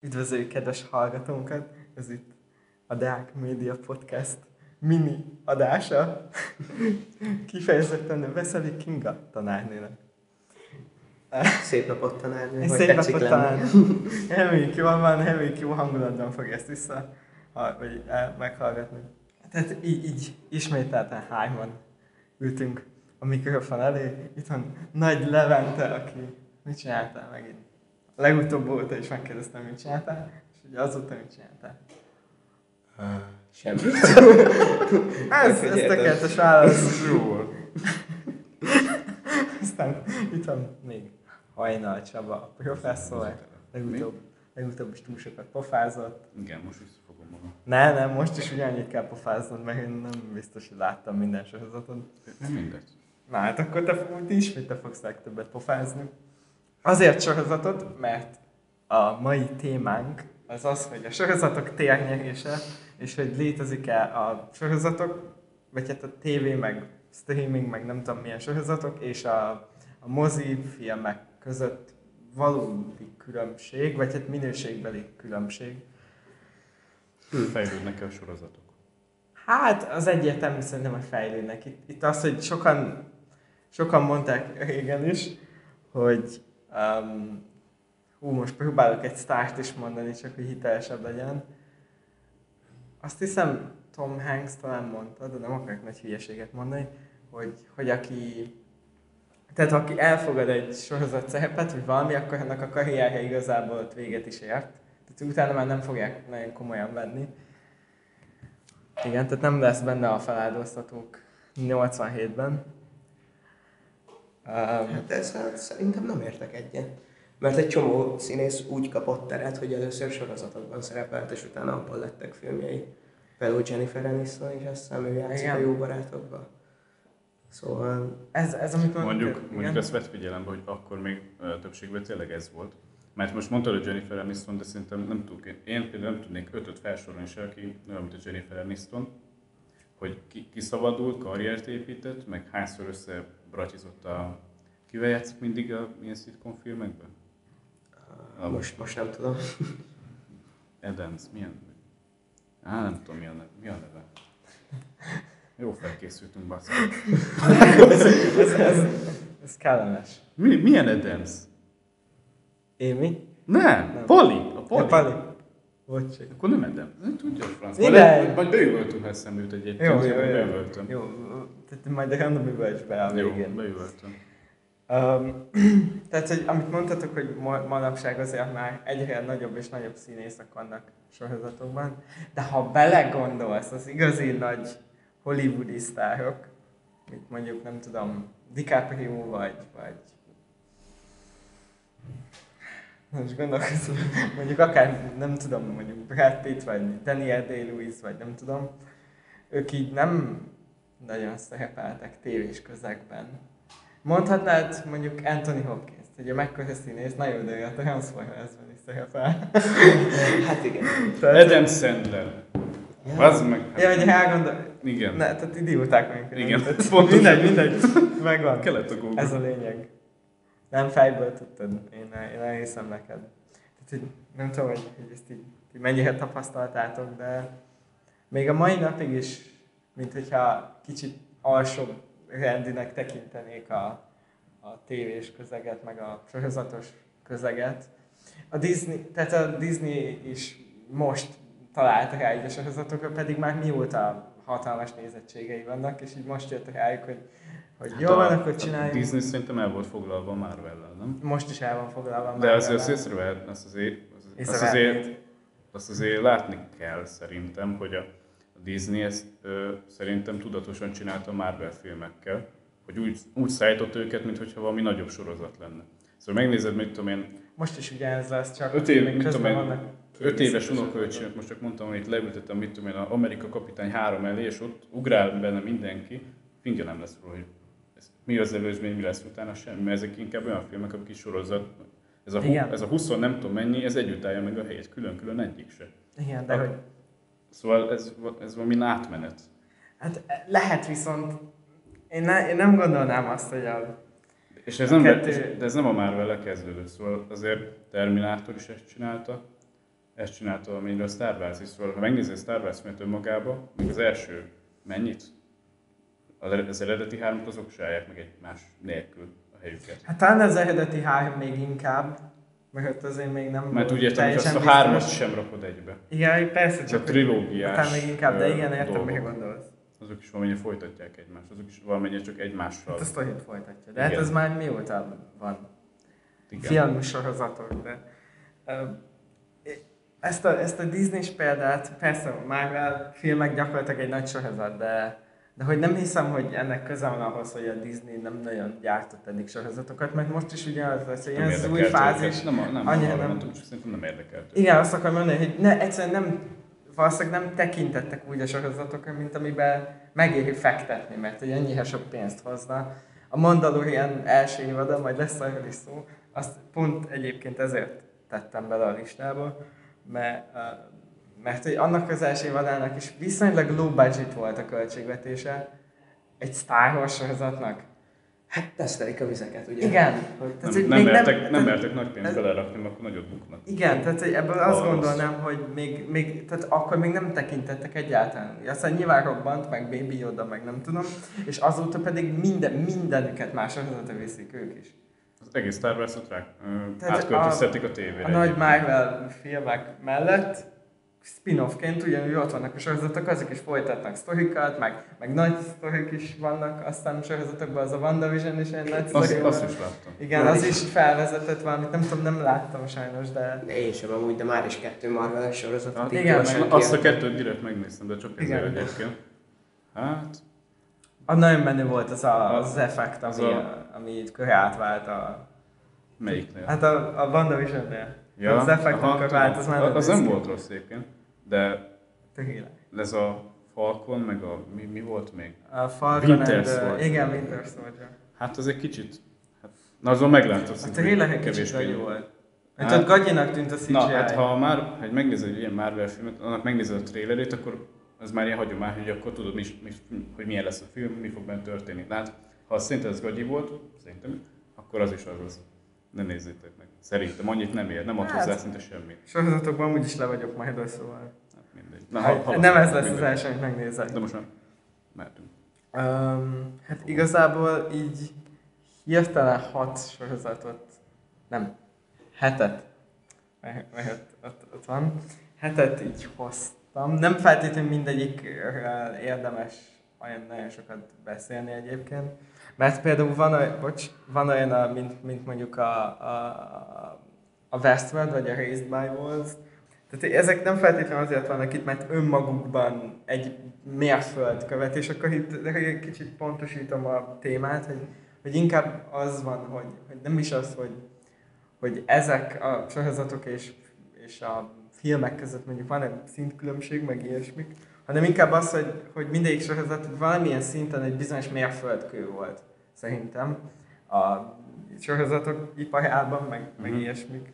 Üdvözöljük kedves hallgatónkat! Ez itt a Deák Média Podcast mini adása. Kifejezetten Veszeli Kinga tanárnőnek. Szép napot tanárnő, hogy szép napot talán. Reméljük jól van, reméljük jó hangulatban fog ezt vissza vagy el, meghallgatni. Tehát így, így ismételten hárman ültünk a mikrofon elé. Itt van Nagy Levente, aki mit csináltál megint? A legutóbb óta is megkérdeztem, mit csináltál, és ugye azóta mit csináltál. Semmi. Ez, ez tökéletes válasz. Jó volt. Aztán itt van még Hajnal Csaba, a professzor. Legutóbb, legutóbb is túl sokat pofázott. Igen, most visszafogom magam. Ne, nem, most is ugyanannyit kell pofáznod, mert én nem biztos, hogy láttam minden sorozatot. Nem mindegy. Na hát akkor te úgy ismét te fogsz legtöbbet pofázni. Azért sorozatot, mert a mai témánk az az, hogy a sorozatok térnyerése, és hogy létezik-e a sorozatok, vagy hát a tévé, meg streaming, meg nem tudom milyen sorozatok, és a, a mozi filmek között valódi különbség, vagy hát minőségbeli különbség. Fejlődnek-e a sorozatok? Hát az egyértelmű szerintem, hogy fejlődnek. Itt, itt az, hogy sokan, sokan mondták régen is, hogy um, hú, most próbálok egy sztárt is mondani, csak hogy hitelesebb legyen. Azt hiszem Tom Hanks talán mondta, de nem akarok nagy hülyeséget mondani, hogy, hogy aki tehát aki elfogad egy sorozat szerepet, vagy valami, akkor annak a karrierje igazából ott véget is ért. Tehát utána már nem fogják nagyon komolyan venni. Igen, tehát nem lesz benne a feláldoztatók 87-ben. Um, Hát ezzel szerintem nem értek egyet. Mert egy csomó színész úgy kapott teret, hogy először sorozatokban szerepelt, és utána abból lettek filmjei. Például Jennifer Aniston is azt hiszem, ő játszik Igen. a jó barátokban. Szóval ez, ez amit Mondjuk, igen. mondjuk azt vett figyelembe, hogy akkor még többségben tényleg ez volt. Mert most mondtad, hogy Jennifer Aniston, de szerintem nem tudok, én- én például nem tudnék ötöt felsorolni se, aki olyan, mint a Jennifer Aniston, hogy ki, kiszabadult, karriert épített, meg hányszor összebratizott a... Kivel játszik mindig a ilyen sitcom filmekben? uh, most, most nem tudom. Adams, milyen? Á, nem tudom, mi a, neve. mi a neve. Jó felkészültünk, basszus. ez, ez, ez, ez kellemes. Mi, milyen Adams? Amy? Nem, Nem. nem. Pali. A Ja, Pali. Bocsánat. Akkor nem Adams. Nem tudja, hogy franc. Majd, majd beüvöltünk, ha eszembe jut egyébként. Jó, jó, jó. Beüvöltöm. Jó, tehát majd a random üvölcsbe a Jó, végén. beüvöltöm. Um, tehát, hogy amit mondtatok, hogy ma, manapság azért már egyre nagyobb és nagyobb színészek vannak sorozatokban, de ha belegondolsz, az igazi nagy hollywoodi sztárok, mint mondjuk, nem tudom, DiCaprio vagy, vagy most gondolkozom, mondjuk akár, nem tudom, mondjuk Brad Pitt, vagy Daniel Day-Lewis, vagy nem tudom, ők így nem nagyon szerepeltek tévés közegben. Mondhatnád mondjuk Anthony Hopkins, hogy a mekkora színész, nagyon de a Transformersben is szerepel. Hát igen. Tehát- Adam Sandler. Az meg. Ja, hogy elgondol... Igen. Ne, tehát idióták nem? Igen, Tehát. Mindegy, mindegy. Megvan. Kellett a Google. Ez a lényeg. Nem fejből tudtad, én, én elhiszem neked. Tehát, hogy nem tudom, hogy, hogy ezt így, így mennyire tapasztaltátok, de még a mai napig is, mint hogyha kicsit alsóbb rendinek tekintenék a, a tévés közeget, meg a sorozatos közeget. A Disney, tehát a Disney is most találta rá így a sorozatokra, pedig már mióta hatalmas nézettségei vannak, és így most jött rájuk, hogy, hogy jó van, akkor A csináljuk. Disney szerintem el volt foglalva marvel nem? Most is el van foglalva. De már azért azt vele. észrevehet, azt azért, azt, azért, azt azért látni kell szerintem, hogy a, a Disney ezt ö, szerintem tudatosan csinálta a Marvel filmekkel, hogy úgy, úgy szállított őket, mintha valami nagyobb sorozat lenne. Szóval megnézed, mit tudom én, Most is ugyanez lesz, csak Öt év, mit tudom én, vannak öt éves unokaöcsémet, most csak mondtam, hogy itt leültettem, mit tudom én, a Amerika kapitány három elé, és ott ugrál benne mindenki, fingja nem lesz róla, hogy ez, mi az előzmény, mi lesz utána, semmi, mert ezek inkább olyan filmek, amik is sorozat, ez a, Igen. ez a 20 nem tudom mennyi, ez együtt állja meg a helyét, külön-külön egyik se. Igen, de A- hogy Szóval ez, ez valami átmenet. Hát lehet viszont, én, ne, én nem gondolnám azt, hogy a... És ez A nem, kettő- de ez nem a Marvel kezdődött, szóval azért Terminátor is ezt csinálta, ezt csinálta, amiről a Star Wars is szól. Ha megnézed Star Wars önmagába, még az első mennyit? Az eredeti hármat azok se állják meg egymás nélkül a helyüket. Hát talán az eredeti három még inkább, mert azért még nem Mert úgy értem, hogy azt a hármat sem rakod egybe. Igen, persze, csak a trilógiás Talán még inkább, de igen, értem, mire gondolsz. Azok is valamennyire folytatják egymást, azok is valamennyire csak egymással. Hát a sztorit folytatja. De hát Igen. ez már mióta van Igen. filmsorozatok, de ezt a, ezt a Disney-s példát, persze a Marvel filmek gyakorlatilag egy nagy sorozat, de, de hogy nem hiszem, hogy ennek köze van ahhoz, hogy a Disney nem nagyon gyártott eddig sorozatokat, mert most is ugyanaz lesz, hogy Nem ez az új fázis. őket. Nem, nem, annyira nem, nem- mondtam, csak szerintem nem érdekelt. Igen, azt akarom mondani, hogy ne, egyszerűen nem, valószínűleg nem tekintettek úgy a sorozatokra, mint amiben megéri fektetni, mert hogy ennyire sok pénzt hozna. A Mandalorian első évada, majd lesz arról is szó, azt pont egyébként ezért tettem bele a listába, mert, mert hogy annak az első évadának is viszonylag low budget volt a költségvetése, egy Star Wars sorozatnak. Hát tesztelik a vizeket, ugye? Igen. Hogy Tehát, Nem, hogy nem, mertek, nem, tehát- mertek nagy pénzt belerakni, mert akkor nagyot buknak. Igen, tehát hogy ebből azt gondolnám, hogy még, még, tehát akkor még nem tekintettek egyáltalán. Aztán nyilván robbant, meg Baby Yoda, meg nem tudom, és azóta pedig minden, mindenüket más sorozatra viszik ők is. Az egész Star Wars-ot rá, ö, Tehát átköltöztetik a, tévére. A nagy. Marvel filmek mellett spin-offként ugyanúgy ott vannak a sorozatok, azok is folytatnak sztorikat, meg, meg nagy sztorik is vannak, aztán sorozatokban az a WandaVision is egy nagy Azt, sztori azt is láttam. Igen, Már az is. is felvezetett valamit, nem tudom, nem láttam sajnos, de én sem amúgy, de már is kettő Marvel-es sorozatot Hát igen, gyorsan Azt a kettőt direkt megnéztem, de csak Igen. ezért egyébként. Hát, a nagyon menő volt az a, az effekt, Az ami, a- ami itt köré átvált a... melyiknél? Hát a, a WandaVision-nél. az effekt, amikor vált, az már Az nem volt rossz egyébként, de Tökéletes. ez a Falcon, meg a, mi, mi volt még? A Falcon Winter and, uh, Soldier. Igen, Winter Soldier. Hát az egy kicsit, hát, na azon meglátod A szinte, trailer egy hogy kicsit jó. volt. Hát- Hát, ott gagyinak tűnt a CGI. Na, hát ha már, ha megnézed egy ilyen Marvel filmet, annak megnézed a trailerét, akkor az már ilyen hagyomány, hogy akkor tudod, mi, mi, hogy milyen lesz a film, mi fog benne történni. De hát, ha szerinted ez gagyi volt, szerintem, akkor az is az az. Ne nézzétek meg. Szerintem annyit nem ér, nem ad Hát- hozzá szinte semmit. Sorozatokban úgyis le vagyok majd szóval. Hát mindegy. Na, Hát, ha- nem ez ha- lesz az mindegy. első, amit megnézek. De most már mehetünk. Um, hát igazából így hirtelen hat sorozatot, nem, hetet, mert, mert ott, ott, ott van, hetet így hoztam. Nem feltétlenül mindegyikről érdemes olyan nagyon sokat beszélni egyébként, mert például van olyan, bocs, van olyan mint, mint mondjuk a, a, a Westworld, vagy a Raised by Wolves, tehát ezek nem feltétlenül azért vannak itt, mert önmagukban egy mérföldkövet, és akkor itt egy kicsit pontosítom a témát, hogy, hogy inkább az van, hogy, hogy nem is az, hogy, hogy ezek a sorozatok és, és a filmek között mondjuk van egy szintkülönbség, meg ilyesmik, hanem inkább az, hogy, hogy mindegyik sorozat valamilyen szinten egy bizonyos mérföldkő volt, szerintem, a sorozatok iparában, meg, meg Mhm. ilyesmik.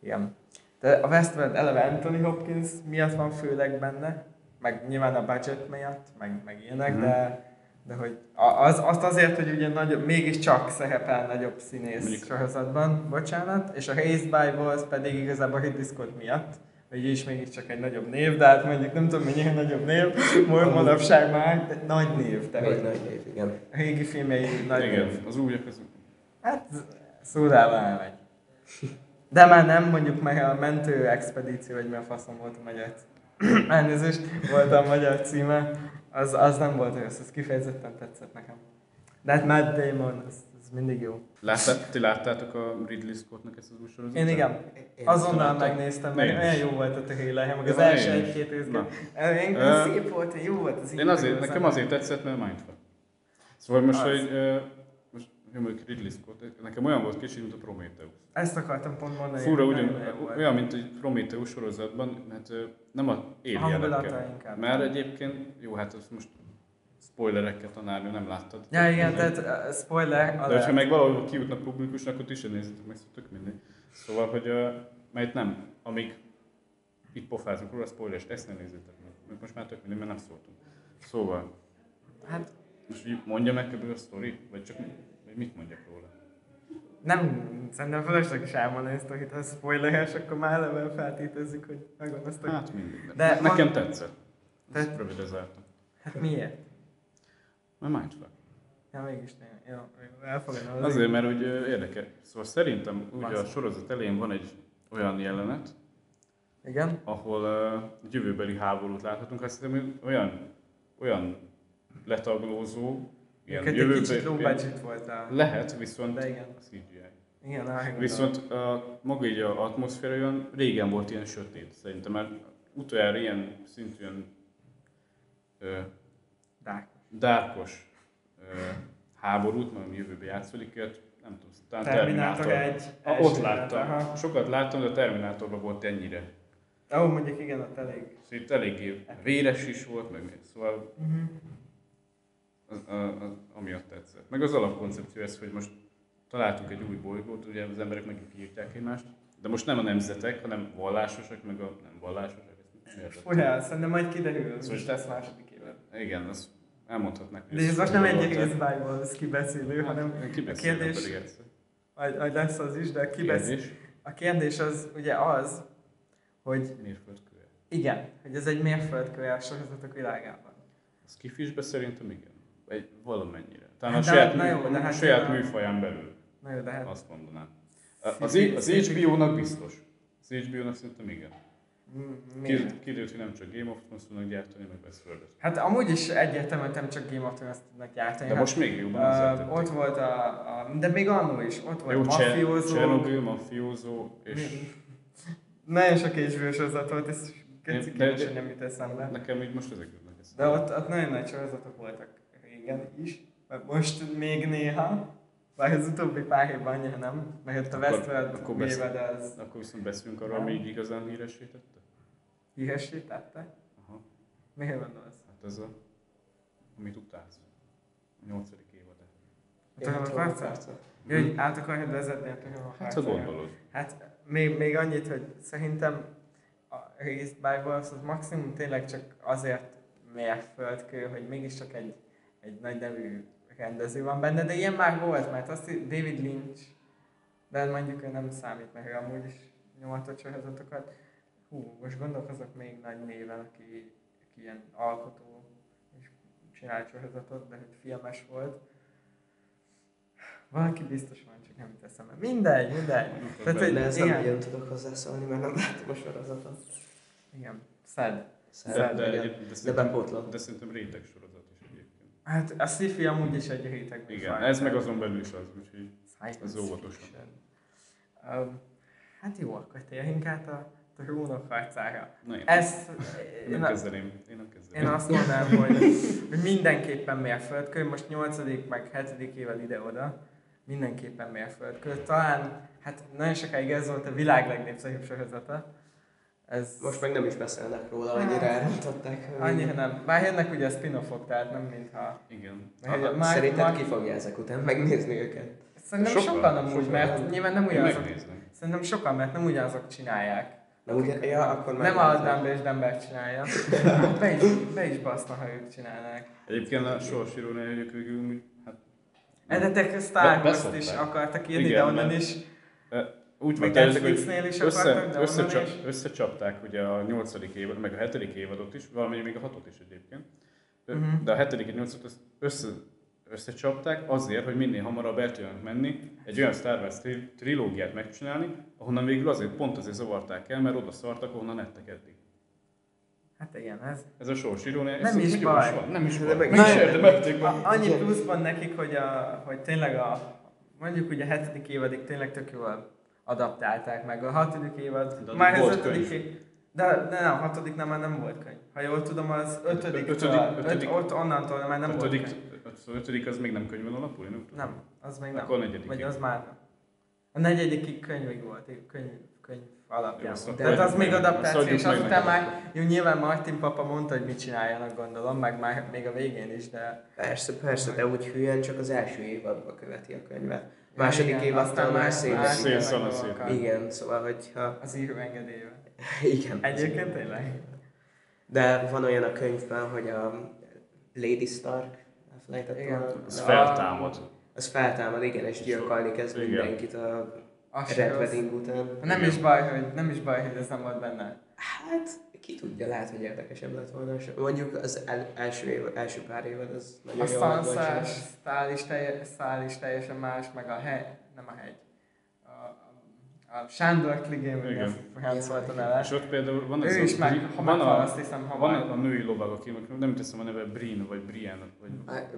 Igen. De a Westworld eleve Anthony Hopkins miatt van főleg benne, meg nyilván a budget miatt, meg, meg ilyenek, Mhm. de, de hogy az, azt azért, hogy ugye nagyobb, mégiscsak szerepel nagyobb színész Mondjuk- sorozatban, bocsánat, és a Raised by Wolves pedig igazából Ridley Scott miatt, hogy is mégiscsak egy nagyobb név, de hát mondjuk nem tudom mennyire nagyobb név, most manapság már, de nagy név, tehát Egy nagy név, igen. a régi filmjei nagy Igen, név. az újak, az Hát szódával elmegy. De már nem mondjuk meg a mentő expedíció, vagy mi a faszom volt a magyar c- elnézést, volt a magyar címe, az, az nem volt rossz, az kifejezetten tetszett nekem. De hát Matt Damon, az, az mindig jó. Láttát, ti láttátok a Ridley Scottnak ezt az új sorozatot? Én igen, Én azonnal láttam. megnéztem, meg olyan jó volt a trailer, meg az első egy-két rész. Na. Én szép volt, jó volt az Én azért, nekem az azért tetszett, mert mindfuck. Szóval most, hogy jó, mondjuk Ridley nekem olyan volt kicsit, mint a Prometheus. Ezt akartam pont mondani. Fura, hogy ugyan, olyan, mint egy Prometheus sorozatban, mert nem a inkább. Mert egyébként, jó, hát azt most spoilerekkel tanárni nem láttad. Ja, igen, tehát uh, spoiler De alert. hogyha meg valahol kijutnak publikusnak, akkor ti sem nézitek meg, szóval tök mindegy. Szóval, hogy uh, mert nem, amíg itt pofázunk róla, spoilers, ezt nem nézzétek meg. Most már tök mindegy, mert nem szóltunk. Szóval, Hát most mondja meg kb. a sztori, vagy csak mit mondjak róla? Nem, szerintem felesleges elmondani ezt, hogy ha spoileres, akkor már eleve feltétezzük, hogy megvan azt a... Hát mindig. De van- nekem tetszett. Te- Ezt rövidre zártam. Hát miért? Mert mindfuck. Ja, mégis nem. Jó, elfogadom. Azért, mert úgy érdekel. Szóval szerintem úgy a sorozat elején van egy olyan jelenet, Igen? ahol uh, jövőbeli háborút láthatunk, azt hiszem, hogy olyan, olyan letaglózó, ilyen Ilyen egy kicsit low budget volt a... Lehet, viszont De igen. a CGI. Igen, arra Viszont a, maga így a atmoszféra olyan régen volt ilyen sötét, szerintem, mert utoljára ilyen szintűen ö, Dark. dárkos ö, háborút, majd jövőbe játszódik, ilyet nem tudom, talán Terminátor Terminátor. egy. Első ott láttam. aha. Sokat láttam, de a Terminátorban volt ennyire. Ó, mondjuk igen, ott elég. Szóval itt eléggé véres is volt, meg szóval Uh-huh. Az, az, az, amiatt tetszett. Meg az alapkoncepció ez, hogy most találtunk egy új bolygót, ugye az emberek megint kiírtják egymást, de most nem a nemzetek, hanem vallásosak, meg a nem vallásosak. Furjál, szerintem majd kiderül, Szóval- is lesz második évad. Igen, azt elmondhatnák. hogy De ez most nem egy egész. Bible kibeszélő, hanem Hát, a kibeszélem kérdés, majd, majd lesz az is, de a, kibesz... A kérdés az ugye az, hogy mérföldkője. igen, hogy ez egy mérföldkő a sorozatok világában. Az kifisbe szerintem igen. Egy valamennyire. Talán Hát a de- saját, na mű, jó, de hát saját műfaján belül, Na jó, de hát... azt mondanám. Az, az HBO-nak biztos. Az HBO-nak szerintem igen. Kiderült, hogy nem csak Game of Thrones tudnak gyártani, meg westworld Hát amúgy is egyértelműen nem csak Game of Thrones tudnak játszani. De hát, most még jobban uh, ott volt a, a, de még annó is, ott volt Jó, mafiózó. Chernobyl, mafiózó, és Nagyon sok HBO sorozat volt, ez de- kicsit de- nem jut eszembe. nekem így most ezek jutnak De eszembe. ott, ott nagyon nagy sorozatok voltak régen is, mert most még néha, bár az utóbbi pár évben annyira nem, mert ott a Akkor- Westworld akkor besz- évad az Akkor viszont beszélünk arról, ami így igazán híresítette. híresítette. Aha. Miért gondolsz? Hát ez a, amit utálsz. A nyolcadik évad. A Törömök Jó, hogy át akarod vezetni a Törömök Hát ha gondolod. Hát még, még annyit, hogy szerintem a Raised by Wolves az maximum tényleg csak azért mérföldkő, hogy mégiscsak egy, egy nagy nevű rendező van benne, de ilyen már volt, mert azt David Lynch, de mondjuk ő nem számít, mert ő amúgy is nyomatott sorozatokat. Hú, most gondolkozok még nagy néven, aki, aki ilyen alkotó és csinált sorozatot, de hogy filmes volt. Valaki biztos van, csak nem teszem el. Mindegy, mindegy. Tehát, hogy De ez nem igen. nagyon tudok hozzászólni, mert nem láttam a sorozatot. Igen, szed. De, Szerintem, de, igen. de, de, De szerintem, bepótlom. de szerintem réteg sorozat is egyébként. Hát a sci amúgy is egy réteg. Igen, ez meg azon belül is az, úgyhogy az óvatosan. Um, hát jó, akkor térjünk át a trónok harcára. Na, én, Ez, én nem kezdeném. Én nem kezdeném. én azt mondanám, hogy, hogy mindenképpen mérföldkő, most 8. meg 7. évad ide-oda, mindenképpen mérföldkő. Talán, hát nagyon sokáig ez volt a világ legnépszerűbb sorozata. Ez Most meg nem is beszélnek róla, annyira elrontották. annyira nem. Bár jönnek ugye a spin-offok, tehát nem mintha... Igen. Mert Ah, már- Szerinted már- ki fogja ezek után megnézni őket? Szerintem Sokan, sokan, amúgy, sokan. mert nyilván nem ugyanazok. Szerintem sokan, mert nem ugyanazok csinálják. Na ugye, ja, akkor már Nem a Dumber és Dumber csinálja. Be is, be is baszna, ha ők csinálnák. Egyébként a sorsíró nőjük végül, úgy, hát Edetek Star Be- Wars-t is akartak írni, Igen, de onnan mert- is. Úgy Meg ez, hogy is össze, összecsap, is. összecsapták ugye a nyolcadik évad, meg a hetedik évadot is, valamennyi még a hatot is egyébként. Mhm. De a hetedik és nyolcadot össze, össze, összecsapták azért, hogy minél hamarabb el tudjanak menni, egy olyan Star Wars tri- trilógiát megcsinálni, ahonnan végül azért pont azért zavarták el, mert oda szartak, ahonnan nettek eddig. Hát igen, ez. Ez a sorsíró, Nem is baj. Van. Nem is baj. meg- Na, érdemelték meg. annyi plusz van nekik, hogy, a, hogy tényleg a, mondjuk ugye a hetedik évadig tényleg tök jól adaptálták meg. A hatodik évad, De már az volt ötödik könyv. de, de nem, a hatodiknál már nem volt könyv. Ha jól tudom, az ötödik, Ötödik- ötödik, ötödik- öt, ott onnantól már nem ötödik, volt könyv. szóval ötödik az még nem könyvön alapul, én úgy tudom. Nem, az még nem. Akkor a negyedik. Vagy az már nem. A negyedikig könyvig volt, könyv, könyv alapján. Jó, volt. szóval Tehát az adjuk még adaptáció, azt és azután már, jó, nyilván Martin papa mondta, hogy mit csináljanak, gondolom, meg már még a végén is, de... Persze, persze, de úgy hülyen csak az első évadban követi a könyvet. Második Igen, évadtól aztán már szét. dolgokkal. Igen, szóval, hogyha... Az író engedélyével. Igen. Egyébként tényleg. De van olyan a könyvben, hogy a Lady Stark, elfelejtettem Igen. a- Az a- feltámad. Az feltámad, igen, és gyilkolni kezd mindenkit a Red. Wedding után. Nem Igen. is baj, hogy nem is baj, hogy ez nem volt benne. Hát, ki tudja, lehet, hogy érdekesebb lett volna. Mondjuk az el, első, év, első pár évad az nagyon A jó volt szanszás csinálva. szál is, telje, szál is teljesen más, meg a hegy, nem a hegy. A, a, a Sándor Kligén, vagy Igen. a a neve. És ott például van ez Ő a, is meg, ha van, meghal, a, azt hiszem, ha van majd. a női lovag, aki nem teszem a neve Brin, vagy Brian, vagy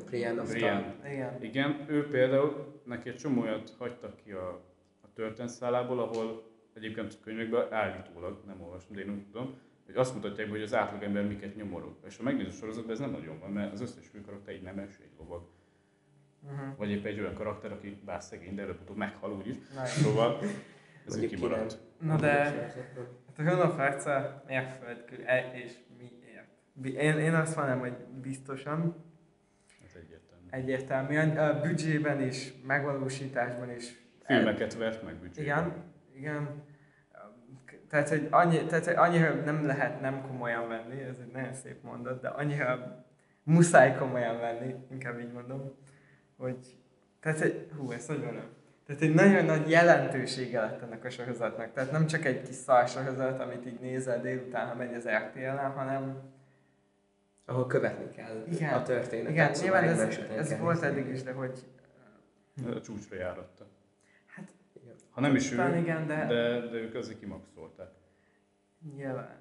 Brienne. Tarth. Igen. Igen, ő például, neki egy csomó olyat hagytak ki a, a történetszálából, ahol egyébként a könyvekben állítólag, nem olvastam, de én úgy tudom, hogy azt mutatják, hogy az átlagember miket nyomorog. És ha megnézed a sorozatban, ez nem nagyon van, mert az összes főkarakter egy nemes, egy lovag. Uh-huh. Vagy épp egy olyan karakter, aki bár szegény, de előbb-utóbb meghal úgyis. Szóval ez így kimaradt. na de, hát a Hearts-a mérföldkő, e- és miért? Én, én azt mondom, hogy biztosan, Ez egyértelmű. egyértelműen, a büdzsében is, megvalósításban is. Filmeket vert meg büdzsével. Igen, igen. Tehát, hogy, annyi, tehát, hogy annyira nem lehet nem komolyan venni, ez egy nagyon szép mondat, de annyira muszáj komolyan venni, inkább így mondom, hogy, tehát, hogy, hú, ezt hogy mondom? Tehát egy nagyon nagy jelentősége lett ennek a sorozatnak. Tehát nem csak egy kis szar sorozat, amit így nézel délután, ha megy az RTL-en, hanem Ahol követni kell Igen. a történetet. igen, szóval nyilván ez, ez volt eddig is, de hogy A csúcsra járatta. Ha nem is ő, igen, de, de, de ők azért kimaxolták. nyilván.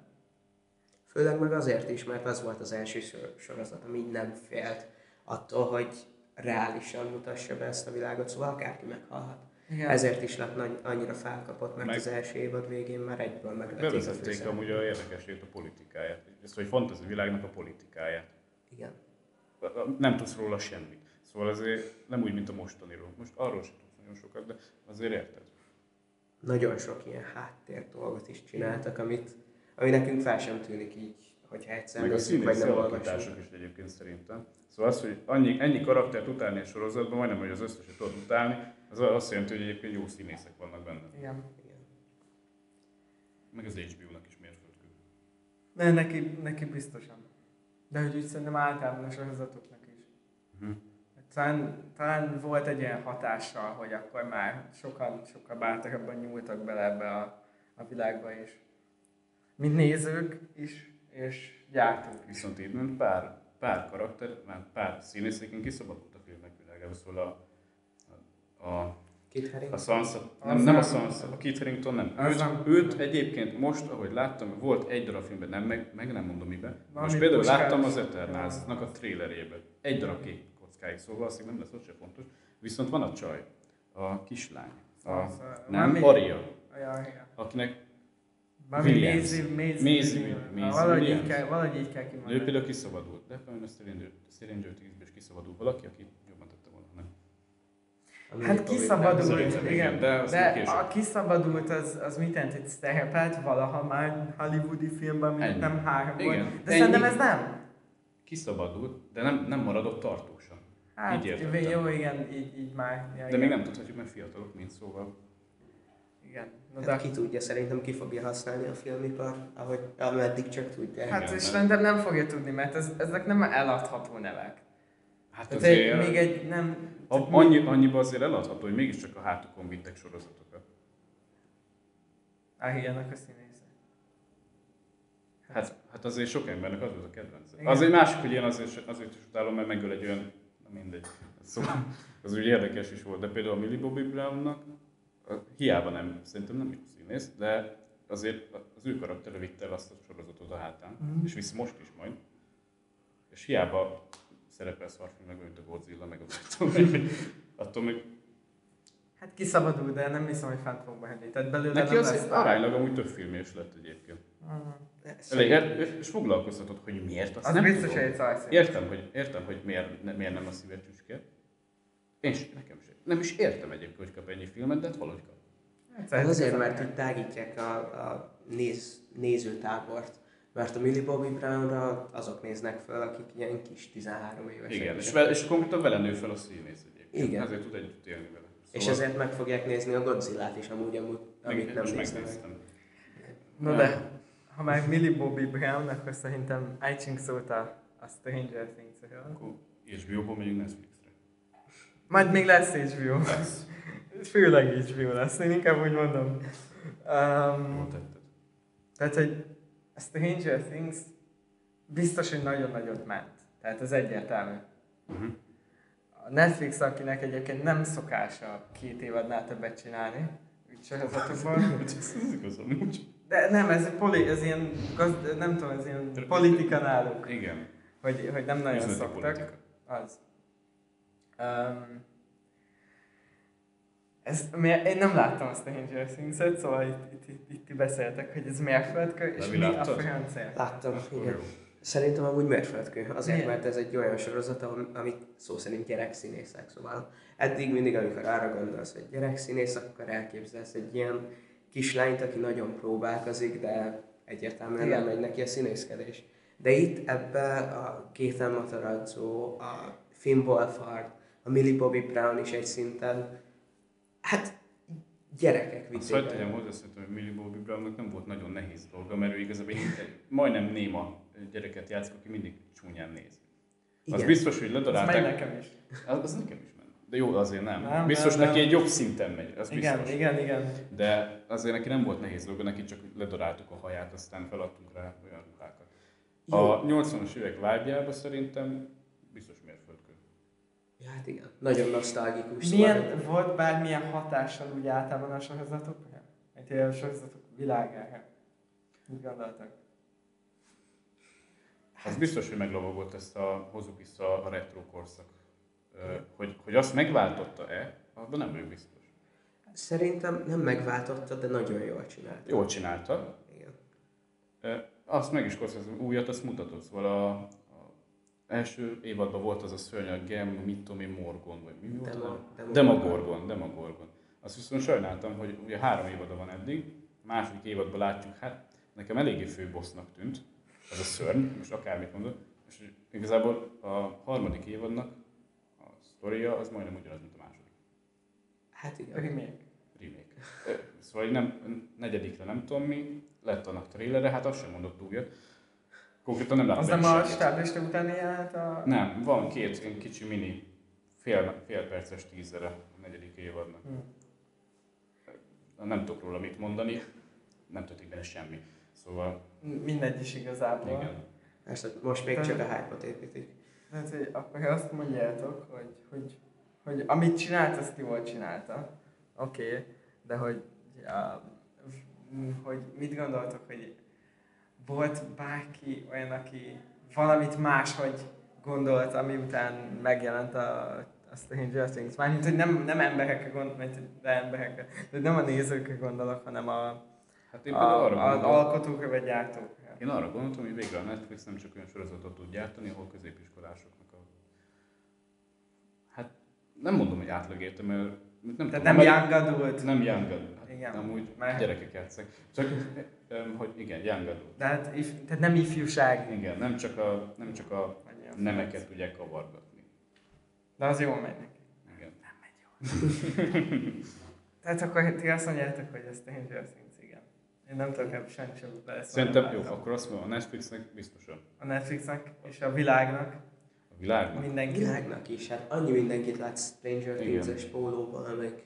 Főleg meg azért is, mert az volt az első sor- sorozat, ami nem félt attól, hogy reálisan mutassa be ezt a világot, szóval akárki meghalhat. Igen. Ezért is lett nagy, annyira felkapott, mert Meg- az első évad végén már egyből megvették a Bevezették amúgy a érdekesét, a politikáját. Ezt, hogy fantasy világnak a politikáját. Igen. Nem tudsz róla semmit. Szóval azért nem úgy, mint a mostaniról. Most arról sem tudsz nagyon sokat, de azért érted. Nagyon sok ilyen háttér dolgot is csináltak, amit, ami nekünk fel sem tűnik így, hogyha egyszer Meg a nem alakítások is egyébként szerintem. Szóval az, hogy annyi, ennyi karaktert utálni a sorozatban, majdnem, hogy az összeset tudod utálni, az azt jelenti, hogy egyébként jó színészek vannak benne. Igen. Igen. Meg az HBO-nak is mérföldkő. De neki, neki biztosan. De hogy úgy szerintem általában a sorozatoknak is. Uh-huh. Talán, talán volt egy ilyen hatással, hogy akkor már sokan, sokkal bátrabban nyúltak bele ebbe a, a világba is. Mint nézők is, és gyártók is. Viszont itt ment pár, pár karakter, már pár színészéként kiszabadult a filmek világába, szóval a, a Kit Haring? A Sansa, nem, nem a. Sansa, a Kit Harington nem. Őt, nem. őt egyébként most, ahogy láttam, volt egy darab filmben, nem, meg, meg nem mondom miben. Most például láttam az Eternals-nak a trailerében. Egy darab kék kockáig, szóval azt nem lesz ott se fontos. Viszont van a csaj, a kislány, a, Sansa. nem, Aria, akinek Williams. Maisie, Maisie, valahogy, így Williams. kell, valahogy így kell ő kimondani. például kiszabadult. De talán a Stranger, Things-ből is kiszabadult valaki, aki jobban tette volna, nem? Hát kiszabadult, igen, de de, a kiszabadult az, az mit jelent, hogy szerepelt valaha már hollywoodi filmben, mint nem három volt. De Ennyi. szerintem ez nem. Kiszabadult, de nem, nem maradott tartósan. Hát Így jó, igen, így, így már. Ja, De igen. még nem tudhatjuk, mert fiatalok, mint szóval. Igen. Na, Hát de, ki tudja, szerintem ki fogja használni a filmipar, ahogy ameddig csak tudja. hát Igen, és szerintem nem fogja tudni, mert ez, ezek nem eladható nevek. Hát Tehát azért, egy, még egy nem... a, annyi, annyiba azért eladható, hogy mégiscsak a hátukon vittek sorozatokat. Áhíjanak a színésze. Hát, hát azért sok embernek az volt a kedvence. Igen. Azért másik, hogy én azért, azért is utálom, mert megöl egy olyan, mindegy. Szóval az úgy érdekes is volt, de például a Millie Bobby Brownnak, hiába nem, szerintem nem jó színész, de azért az ő karaktere vitte el azt a sorozatot a hátán, Mhm. és visz most is majd. És hiába szerepel szarfilmekben, mint a Godzilla, meg a attól még, Hát kiszabadul, de nem hiszem, hogy fent fog behenni. Tehát belőle neki nem az lesz. aránylag amúgy több filmje is lett egyébként. Elég, er- és foglalkoztatod, hogy miért, azt Az nem biztos, tudom. hogy. Értem, hogy, értem, hogy miért, ne, miért nem a szíve csücske. Én sem, nekem sem. Nem is értem egyébként, hogy kap ennyi filmet, de hát valahogy kap. Hát azért, mert így tágítják a, a néz, nézőtábort. Mert a Millie Bobby Brownra azok néznek fel, akik ilyen kis 13 évesek. Igen, és, vele, és konkrétan vele nő fel a színész egyébként. Igen. Ezért tud együtt élni vele. És ezért meg fogják nézni a Godzilla-t is amúgy, amúgy amit nem néznek. megnéztem. Na de, ha már Millie Bobby Brown, akkor szerintem ejtsünk szót a, a Stranger Things-ről. Akkor HBO-ból megyünk Netflixre. Majd még lesz HBO. Lesz. Főleg HBO lesz, én inkább úgy mondom. Um, Jól tetted. tehát, hogy a Stranger Things biztos, hogy nagyon nagyot ment. Tehát ez egyértelmű. Uh-huh. A Netflix, akinek egyébként nem szokása két évadnál többet csinálni, úgy sorozatokban. Ez az igaz, amúgy. De nem, ez, poli, ez ilyen, gazd, nem tudom, ez ilyen politika náluk, Igen. hogy, hogy nem nagyon Üzleti szoktak. politika. Az. Um, ez, miért- én nem láttam azt a Stranger Things-et, szóval itt, itt, itt, itt beszéltek, hogy ez mérföldkő, és Levi, mi a francia. Láttam, Akkor igen. jó. Szerintem amúgy mérföldkő. Azért, Miért? mert ez egy olyan sorozat, am- amit szó szerint gyerekszínészek. Szóval eddig mindig, amikor arra gondolsz, hogy gyerekszínész, akkor elképzelsz egy ilyen kislányt, aki nagyon próbálkozik, de egyértelműen Igen. nem megy neki a színészkedés. De itt ebbe a Kéten Matarazzo, a Finn Wolfhard, a Millie Bobby Brown is egy szinten, hát gyerekek Azt vitték. hagyd be. tegyem hozzá, szerintem, hogy Millie Bobby Brownnak nem volt nagyon nehéz dolga, mert ő igazából egy majdnem néma gyereket játszik, aki mindig csúnyán néz. Az Igen. biztos, hogy Ez ledarálták. nekem is. Az, az nekem is. De jó, azért nem. Nem, biztos nem, neki nem. egy jobb szinten megy, az Igen, biztos. igen, igen. De azért neki nem volt nehéz dolga, neki csak ledaráltuk a haját, aztán feladtunk rá olyan ruhákat. A 80-as évek vibe szerintem biztos mérföldkő. Ja, hát igen. Nagyon nosztalgikus. Milyen, szóval- volt bármilyen hatással úgy általában a sorozatokra? Egy a sorozatok világára? Mit gondoltak? Az biztos, hogy meglovagott ezt a, hozzuk vissza a retro korszak. Hogy, hogy azt megváltotta-e, abban nem vagyok biztos. Szerintem nem megváltotta, de nagyon jól csinált. Jól csinálta. Igen. Azt meg is korszak, újat azt mutatott. Szóval a, a első évadban volt az a szörny, a Gem, mit tudom én, Morgon, vagy mi volt Demo-? Demogorgon. Demogorgon, Demogorgon. Azt viszont sajnáltam, hogy ugye három évada van eddig, a második évadban látjuk, hát nekem eléggé fő bossnak tűnt, az a szörny, most akármit mondod, és igazából a harmadik évadnak sztoria az majdnem ugyanaz, mint a második. Hát igen. Remake. Remake. Szóval nem, negyedikre nem tudom mi, lett annak trailerre, hát azt sem mondott újat. Konkrétan nem láttam Az nem a stáblista utáni jelent a... Nem, van két ilyen kicsi mini, fél, fél perces tízere a negyedik évadnak. Hm. Nem tudok róla mit mondani, nem történik benne semmi. Szóval, Mindegy is igazából. igen. Persze, most még csak a hype-ot építik. Tehát, hogy akkor azt mondjátok, hogy, hogy, hogy amit csinált, azt jól csinálta. Oké, okay, de hogy, ja, hogy mit gondoltok, hogy volt bárki olyan, aki valamit máshogy gondolt, ami után megjelent a, a Stranger Things. Mármint, hogy nem, nem emberekre gondolok, de emberekre, de nem a nézőkre gondolok, hanem a, Hát én a, arra az gondoltam, alkotókra vagy gyártókra. Én arra gondoltam, hogy végre a Netflix nem csak olyan sorozatot tud gyártani, ahol középiskolásoknak a... Hát nem mondom, hogy átlagérte, mert nem Tehát tudom, nem amelyik- young adult. Nem young adult. Hát Igen, Amúgy mert- gyerekek játszik. Csak, hogy igen, young adult. Tehát, if, tehát nem ifjúság. Igen, nem csak a, nem csak a nemeket tudják kavargatni. De az jól megy neki. Igen. Tehát akkor ti azt mondjátok, hogy ez igen. Én nem tudok ebből semmit sem lesz. Szerintem jó, akkor azt mondom, a Netflixnek biztosan. A Netflixnek és a világnak, A világnak. mindenkinek. Világnak is, hát annyi mindenkit látsz Stranger. Things-es pólóban, meg,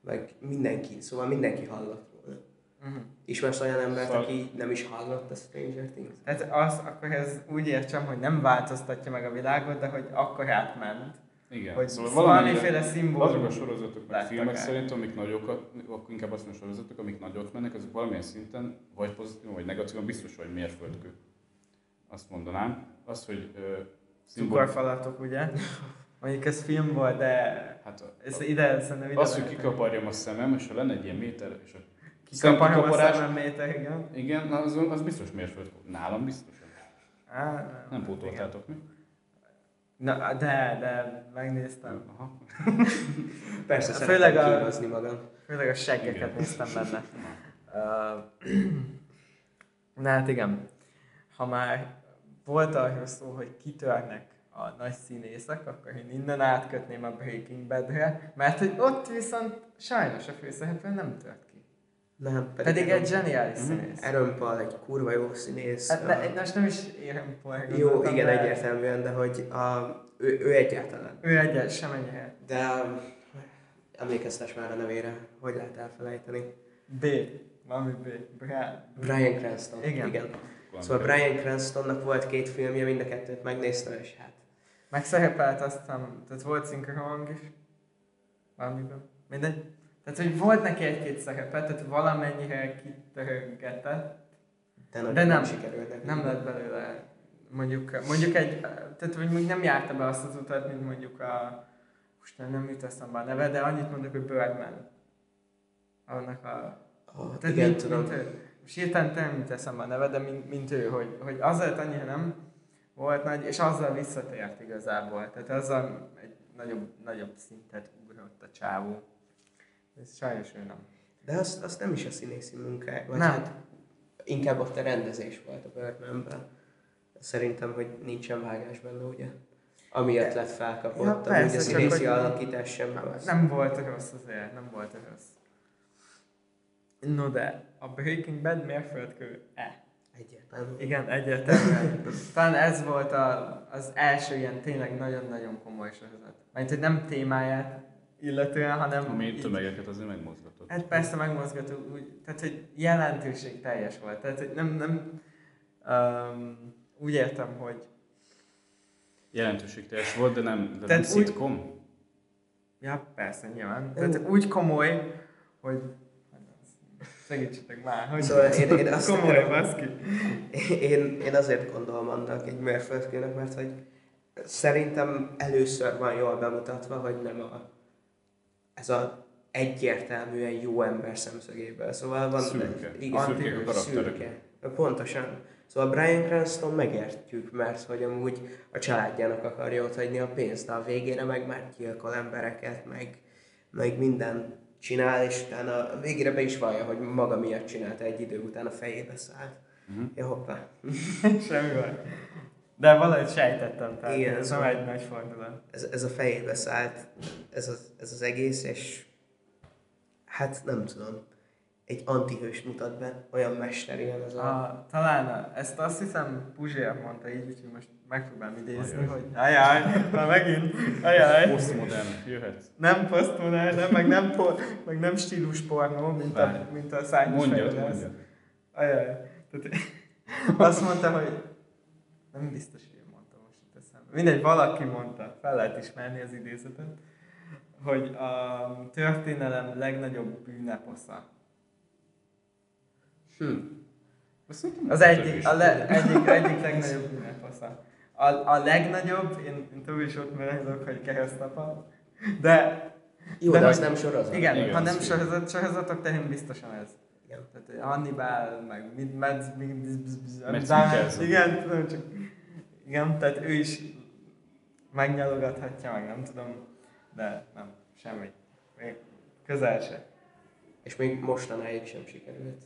meg mindenki, szóval mindenki hallott róla. Uh-huh. Ismersz olyan embert, Szóval- aki nem is hallott a Stranger Things? Tehát az, akkor ez úgy értsem, hogy nem változtatja meg a világot, de hogy akkor átment. Igen. Hogy szóval szóval valamiféle szimbólum. azok a sorozatok, meg filmek el. szerintem, amik nagyokat, akkor inkább azt mondom, sorozatok, amik nagyot mennek, azok valamilyen szinten, vagy pozitívan, vagy negatívan, biztos, hogy mérföldkő. Azt mondanám. Az, hogy ö, szimbol... Cukorfalatok, ugye? Mondjuk ez film volt, de Hát a, ez ide szerintem ide az, hogy kikaparjam a szemem, és ha lenne egy ilyen méter, és a Kikaparjam a szemem méter, igen. Igen, az, az biztos mérföldkő. Nálam biztosan. Á, nem, Nem pótoltátok mi? Na, de, de megnéztem. Aha. Persze Főleg a- kínozni magam. Főleg a seggeket Igen. néztem benne. Na hát igen, ha már volt arról szó, hogy kitörnek a nagy színészek, akkor én innen átkötném a Breaking Badre, mert hogy ott viszont sajnos a főszereplő nem tört. Nem, Pedig Aaron- egy zseniális Mhm. színész. Aaron Paul egy kurva jó színész. Hát a- ne, most nem is Aaron Paul. Jó, igen, de egyértelműen, de hogy a, ő, ő egyáltalán. Ő egyet sem ennyire. De um, emlékeztes már a nevére, hogy lehet elfelejteni. B. Valami B. Brian. Brian Cranston. Igen. Igen. Szóval Brian Cranstonnak volt két filmje, mind a kettőt megnéztem, és hát Megszerepelt aztán, tehát volt szinkrohang is. Valamiben. Mindegy. Tehát, hogy volt neki egy-két szerepe, tehát valamennyire kitörgetett, de De nem. sikerült nem lett belőle mondjuk, mondjuk egy, tehát hogy még nem járta be azt az utat, mint mondjuk a, most nem jut eszembe a neve, de annyit mondok, hogy Birdman. Annak a, Oh, tehát igen, mint, tudom. mint ő. Most hirtelen nem jut eszembe a neve, de mint, mint ő, hogy, hogy azért annyira nem volt nagy, és azzal visszatért igazából. Tehát azzal egy nagyobb, nagyobb szintet ugrott a csávó. Ez sajnos ő nem. De azt, azt nem is a színészi munkája, vagy Nem. hát inkább ott a rendezés volt a Birdmanben. Szerintem, hogy nincsen vágás benne, ugye? Amiatt lett felkapott, Ja, persze, amúgy a színészi alakítás sem rossz. Nem volt rossz azért, nem volt rossz. No de, a Breaking Bad mérföldkő-e? Egyértelmű. Igen, egyértelműen. Talán ez volt a, az első ilyen tényleg nagyon-nagyon komoly sorozat. Mert hogy nem témáját illetően, hanem... Ami így- tömegeket azért megmozgatott. Hát persze megmozgató, úgy, tehát hogy jelentőség teljes volt. Tehát hogy nem, nem um, úgy értem, hogy Jelentőségteljes volt, de nem, de Tehát nem úgy- szitkom. Ja, persze, nyilván. Tehát úgy komoly, hogy... Segítsetek már, hogy... Szóval én- én azt komoly, akarom- baszki. Én, én azért gondolom annak egy mérföldkőnek, mert hogy szerintem először van jól bemutatva, hogy nem a, ez a egyértelműen jó ember szemszögéből. Szóval van... Szürke. Igen, Szürkék a szürke. Pontosan. Szóval Brian Cranston megértjük, mert hogy amúgy a családjának akarja ott hagyni a pénzt, de a végére meg már gyilkol embereket, meg, meg minden csinál, és utána a végére be is vallja, hogy maga miatt csinálta egy idő után a fejébe szállt. Mhm. Ja, hoppá. Semmi baj. De valahogy sejtettem, tehát Igen, ez nem szóval- egy nagy fordulat. Ez, ez a fejébe szállt, ez az, ez az egész, és hát nem tudom, egy antihőst mutat be, olyan mester ilyen ez a... A, talán a, ezt azt hiszem Puzsér mondta így, úgyhogy most megpróbálom idézni, Ajaj. hogy ajaj, már megint, ajaj. Postmodern, jöhet. Nem posztmodern, nem, meg nem, po, meg nem stílus pornó, mint a, Várj. mint a szányos Mondjad, mondjad. Ajaj. Tehát, azt mondta, hogy nem biztos, hogy én mondtam most itt eszembe. Mindegy, valaki mondta, fel lehet ismerni az idézetet, hogy a történelem legnagyobb bűneposza. Hm. Az több egyik, a le, egyik, egyik legnagyobb bűneposza. A, a legnagyobb, én, én túl is ott merezok, hogy keresztapa, de Jó, De de, az nem sorozat. igen, Igen, ha nem sorozat, sorozatok terén biztosan ez. Igen. Tehát Hannibal, meg mit, Mikkelsen. igen, tudom, csak igen, tehát ő is megnyalogathatja, meg nem tudom, de nem, semmi. Még közel se. És még mostanáig sem sikerült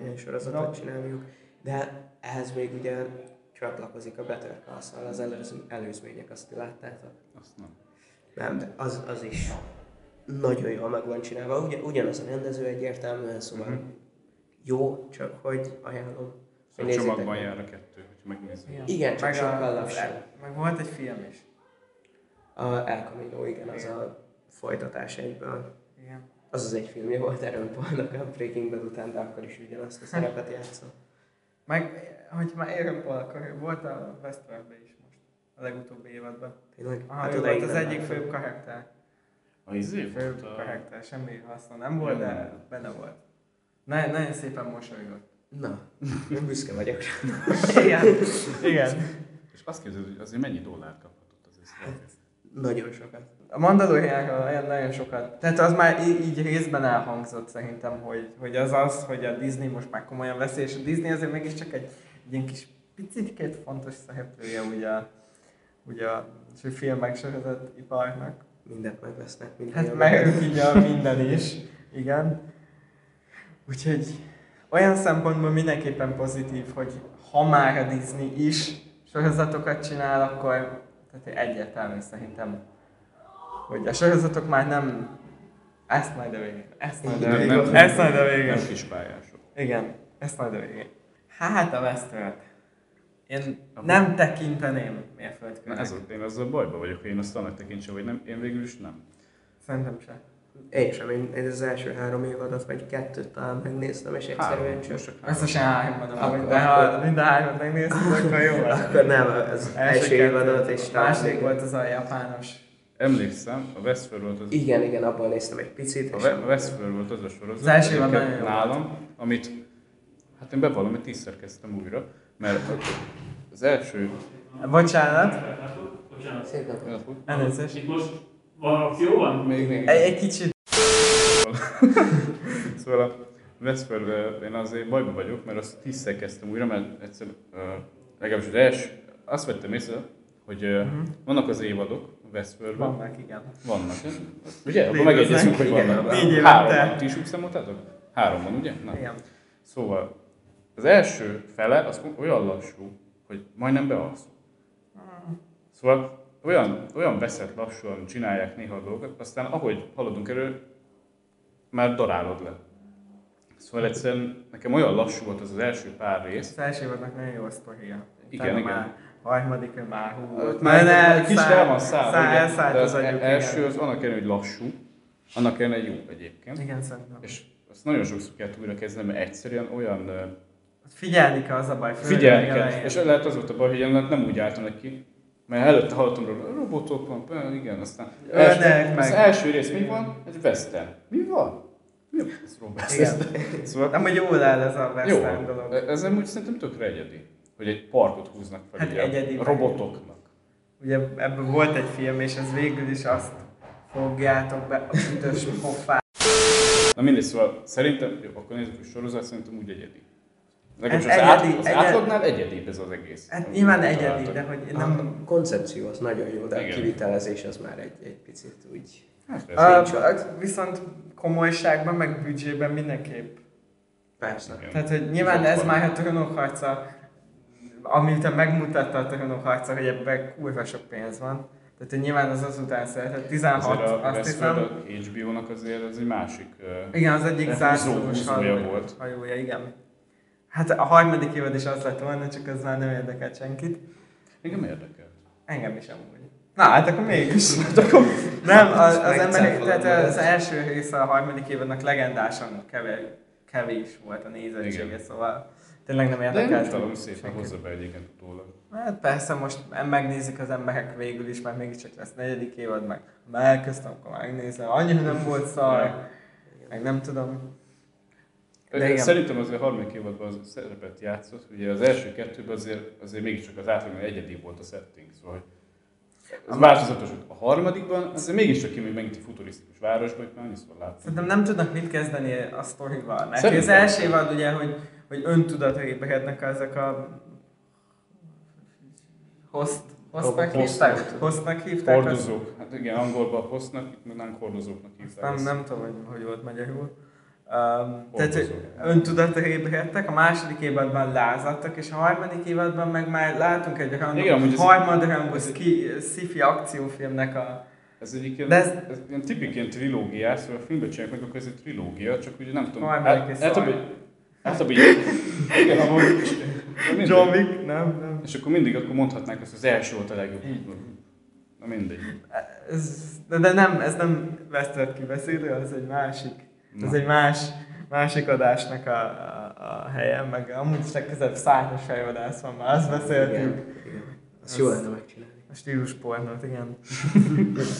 ilyen sorozatot No. csinálniuk. De ehhez még ugye csatlakozik a Better Call az előző, előzmények, azt ti láttátok? Azt nem. Nem, de az, az is nagyon jól meg van csinálva. Ugyan, ugyanaz a rendező egyértelműen, szóval Mhm. Jó, csak hogy ajánlom. Szóval csomagban jár a kettő, hogy megnézzük. Igen, csak meg sokkal a- lassabb. Meg volt egy film is. A El Camino, igen, az Igen. a folytatás egyből. Igen. Az az egy filmje volt Aaron Paulnak a Breaking Bad után, de akkor is ugyanazt a szerepet játszott. Meg, hogy már Aaron Paul, akkor volt a Westworldben is most, a legutóbbi évadban. Tényleg? Aha, hát ő volt az egyik főbb karakter. A izé Főbb karakter, semmi haszna nem volt, de benne volt. Na, nagyon szépen mosolygott. Na, én büszke vagyok rá. Igen, igen. És azt képzeld, hogy azért mennyi dollárt kaphatott az összes. Nagyon sokat. A Mandalorianról olyan nagyon sokat, tehát az már í- így részben elhangzott szerintem, hogy, hogy az az, hogy a Disney most már komolyan veszi, és a Disney azért mégiscsak egy, egy ilyen kis picit fontos szereplője ugye, a- ugye a filmek sorozat iparnak. Mindent megvesznek, minden Hát meg a minden is, igen. Úgyhogy olyan szempontból mindenképpen pozitív, hogy ha már a Disney is sorozatokat csinál, akkor tehát egyértelmű szerintem, hogy a sorozatok már nem Ezt majd a végén. Ezt majd a végén. nem, Ezt majd a végén. Nem kispályások. Igen, ezt majd a végén. Hát a Westworld. Én A- nem tekinteném Na mérföldkőnek. ez ott, én azzal bajba vagyok, hogy én azt annak tekintsem, hogy nem, én végül is nem. Szerintem se. Én sem, én, én az első három évadot, vagy kettőt talán megnéztem, és egyszerűen csak... most. Összesen három ha mind a hármat megnéztük, akkor jó. Akkor nem, az első évadot, és talán második volt az a japános. Emlékszem, a Westworld volt az, Igen, igen, abban néztem egy picit. a Westworld volt az a sorozat, Az első jó nálam, amit, hát én bevallom, hogy tízszer kezdtem újra, mert az első, Bocsánat, Szépen. elnézést. Van akció van? még, még Egy, egy kicsit Szóval a Westworld, én azért bajban vagyok, mert azt tízszer kezdtem újra, mert egyszer, uh, legalábbis az első, azt vettem észre, hogy uh, vannak az évadok a Westworldben. vannak, igen. Vannak? Ugye? Abban Léteznek, megegyezünk, hogy vannak. négy. Három, ti is úgy számoltátok? Három van, ugye? Na. Igen. Szóval az első fele az olyan lassú, hogy majdnem bealszol. Szóval olyan, olyan veszett lassúan csinálják néha a dolgokat, aztán ahogy haladunk elő, már darálod le. Szóval egyszerűen nekem olyan lassú volt az az első pár rész, Az első évadnak nagyon jó sztoria. Igen, igen. Már harmadik, már hú. Ott Már egy kicsit száll- el van szállva, száll- igen, elszállt de az az agyuk, első igen. az annak ellenére, hogy lassú, annak ellenére jó egyébként. Igen, szerintem. És azt nagyon sokszor kell újra kezdeni, mert egyszerűen olyan Figyelni kell az a baj. figyelni kell. És lehet az volt a baj, hogy én nem úgy álltam neki, mert előtte hallottam róla, robotok van, igen, aztán Ölnek első, meg. az első rész mi van? Egy western. Mi van? Mi a faszról beszélsz? Szóval Nem, hogy jól áll ez a jó, western dolog. ez nem úgy szerintem tökre egyedi, hogy egy parkot húznak fel Hát egyedi a meg. robotoknak. Ugye ebből volt egy film, és ez végül is azt fogjátok be a büdös pofát. Na mindegy, szóval szerintem, jó, akkor nézzük a sorozat, szerintem úgy egyedi. Legalábbis az, Hát át, egyedi, az egyedi. átlagnál egyedibb ez az egész. Hát nyilván egyedi, de hogy A nem... koncepció az nagyon jó, de a kivitelezés az már egy, egy picit úgy... Hát. A, a, viszont komolyságban, meg büdzsében mindenképp. Persze. Igen. Tehát, hogy nyilván Ott ez már a trónok harca, amiután megmutatta a trónok harca, hogy ebben kurva sok pénz van. Tehát, hogy nyilván az azután született. 16, Azért a azt hiszem. a HBO-nak azért az egy másik... Igen, az egyik zászlós húzója hajó- volt. hajója, igen. Hát a harmadik évad is az lett volna, csak az már nem érdekelt senkit. Engem érdekel. Engem is amúgy. Na, hát akkor mégis. Hát akkor nem, az, az emberek, tehát az első része a harmadik évadnak legendásan kevés, kevés volt a nézettsége, Igen. szóval tényleg nem De én érdekelt. úgy valami szépen hozza be egyébként utólag. Hát persze most megnézik az emberek végül is, mert mégiscsak lesz negyedik évad, meg már elkezdtem, akkor megnézem. Annyira nem volt szar, meg nem tudom. De igen. Szerintem azért a harmadik évadban az szerepet játszott, ugye az első kettőben azért, azért mégiscsak az átlagnál egyedi volt a setting, szóval hogy az változatos. A harmadikban azért mégiscsak kimegy megint egy futurisztikus városba, hogy már annyiszor látszik. Szerintem nem tudnak mit kezdeni a sztorival. Neki az első évad ugye, hogy, hogy öntudatra ébrednek ezek a host, Host- hívták? Hostnak hívták? Hordozók, hát igen, angolban hoznak, itt meg nem hordozóknak hívták. Nem, nem tudom, hogy, hogy volt magyarul. Um, tehát, öntudatra ébredtek, a második évadban lázadtak, és a harmadik évadban meg már látunk egy Igen, olyan amúgy ez- harmadrangú ski- sci-fi akciófilmnek a... Ez egyik ilyen, De ez, ez- ilyen tipik ilyen trilógiás, szóval a filmben csinálják meg, akkor ez egy trilógia, csak ugye nem tudom. Harmadik általában- szar. általában így- Igen, mindegy. John Wick? Nem, nem. És akkor mindig akkor mondhatnánk azt, az első volt a legjobb. Na mindegy. Ez, de, nem, ez nem vesztett ki beszédről, ez egy másik, ez Na. egy más, másik adásnak a, a, a helye, meg amúgy is legközelebb szárnyas fejvadász van, már azt beszéltük. Igen, igen. Azt jó lenne megcsinálni. A stílus pornót, igen.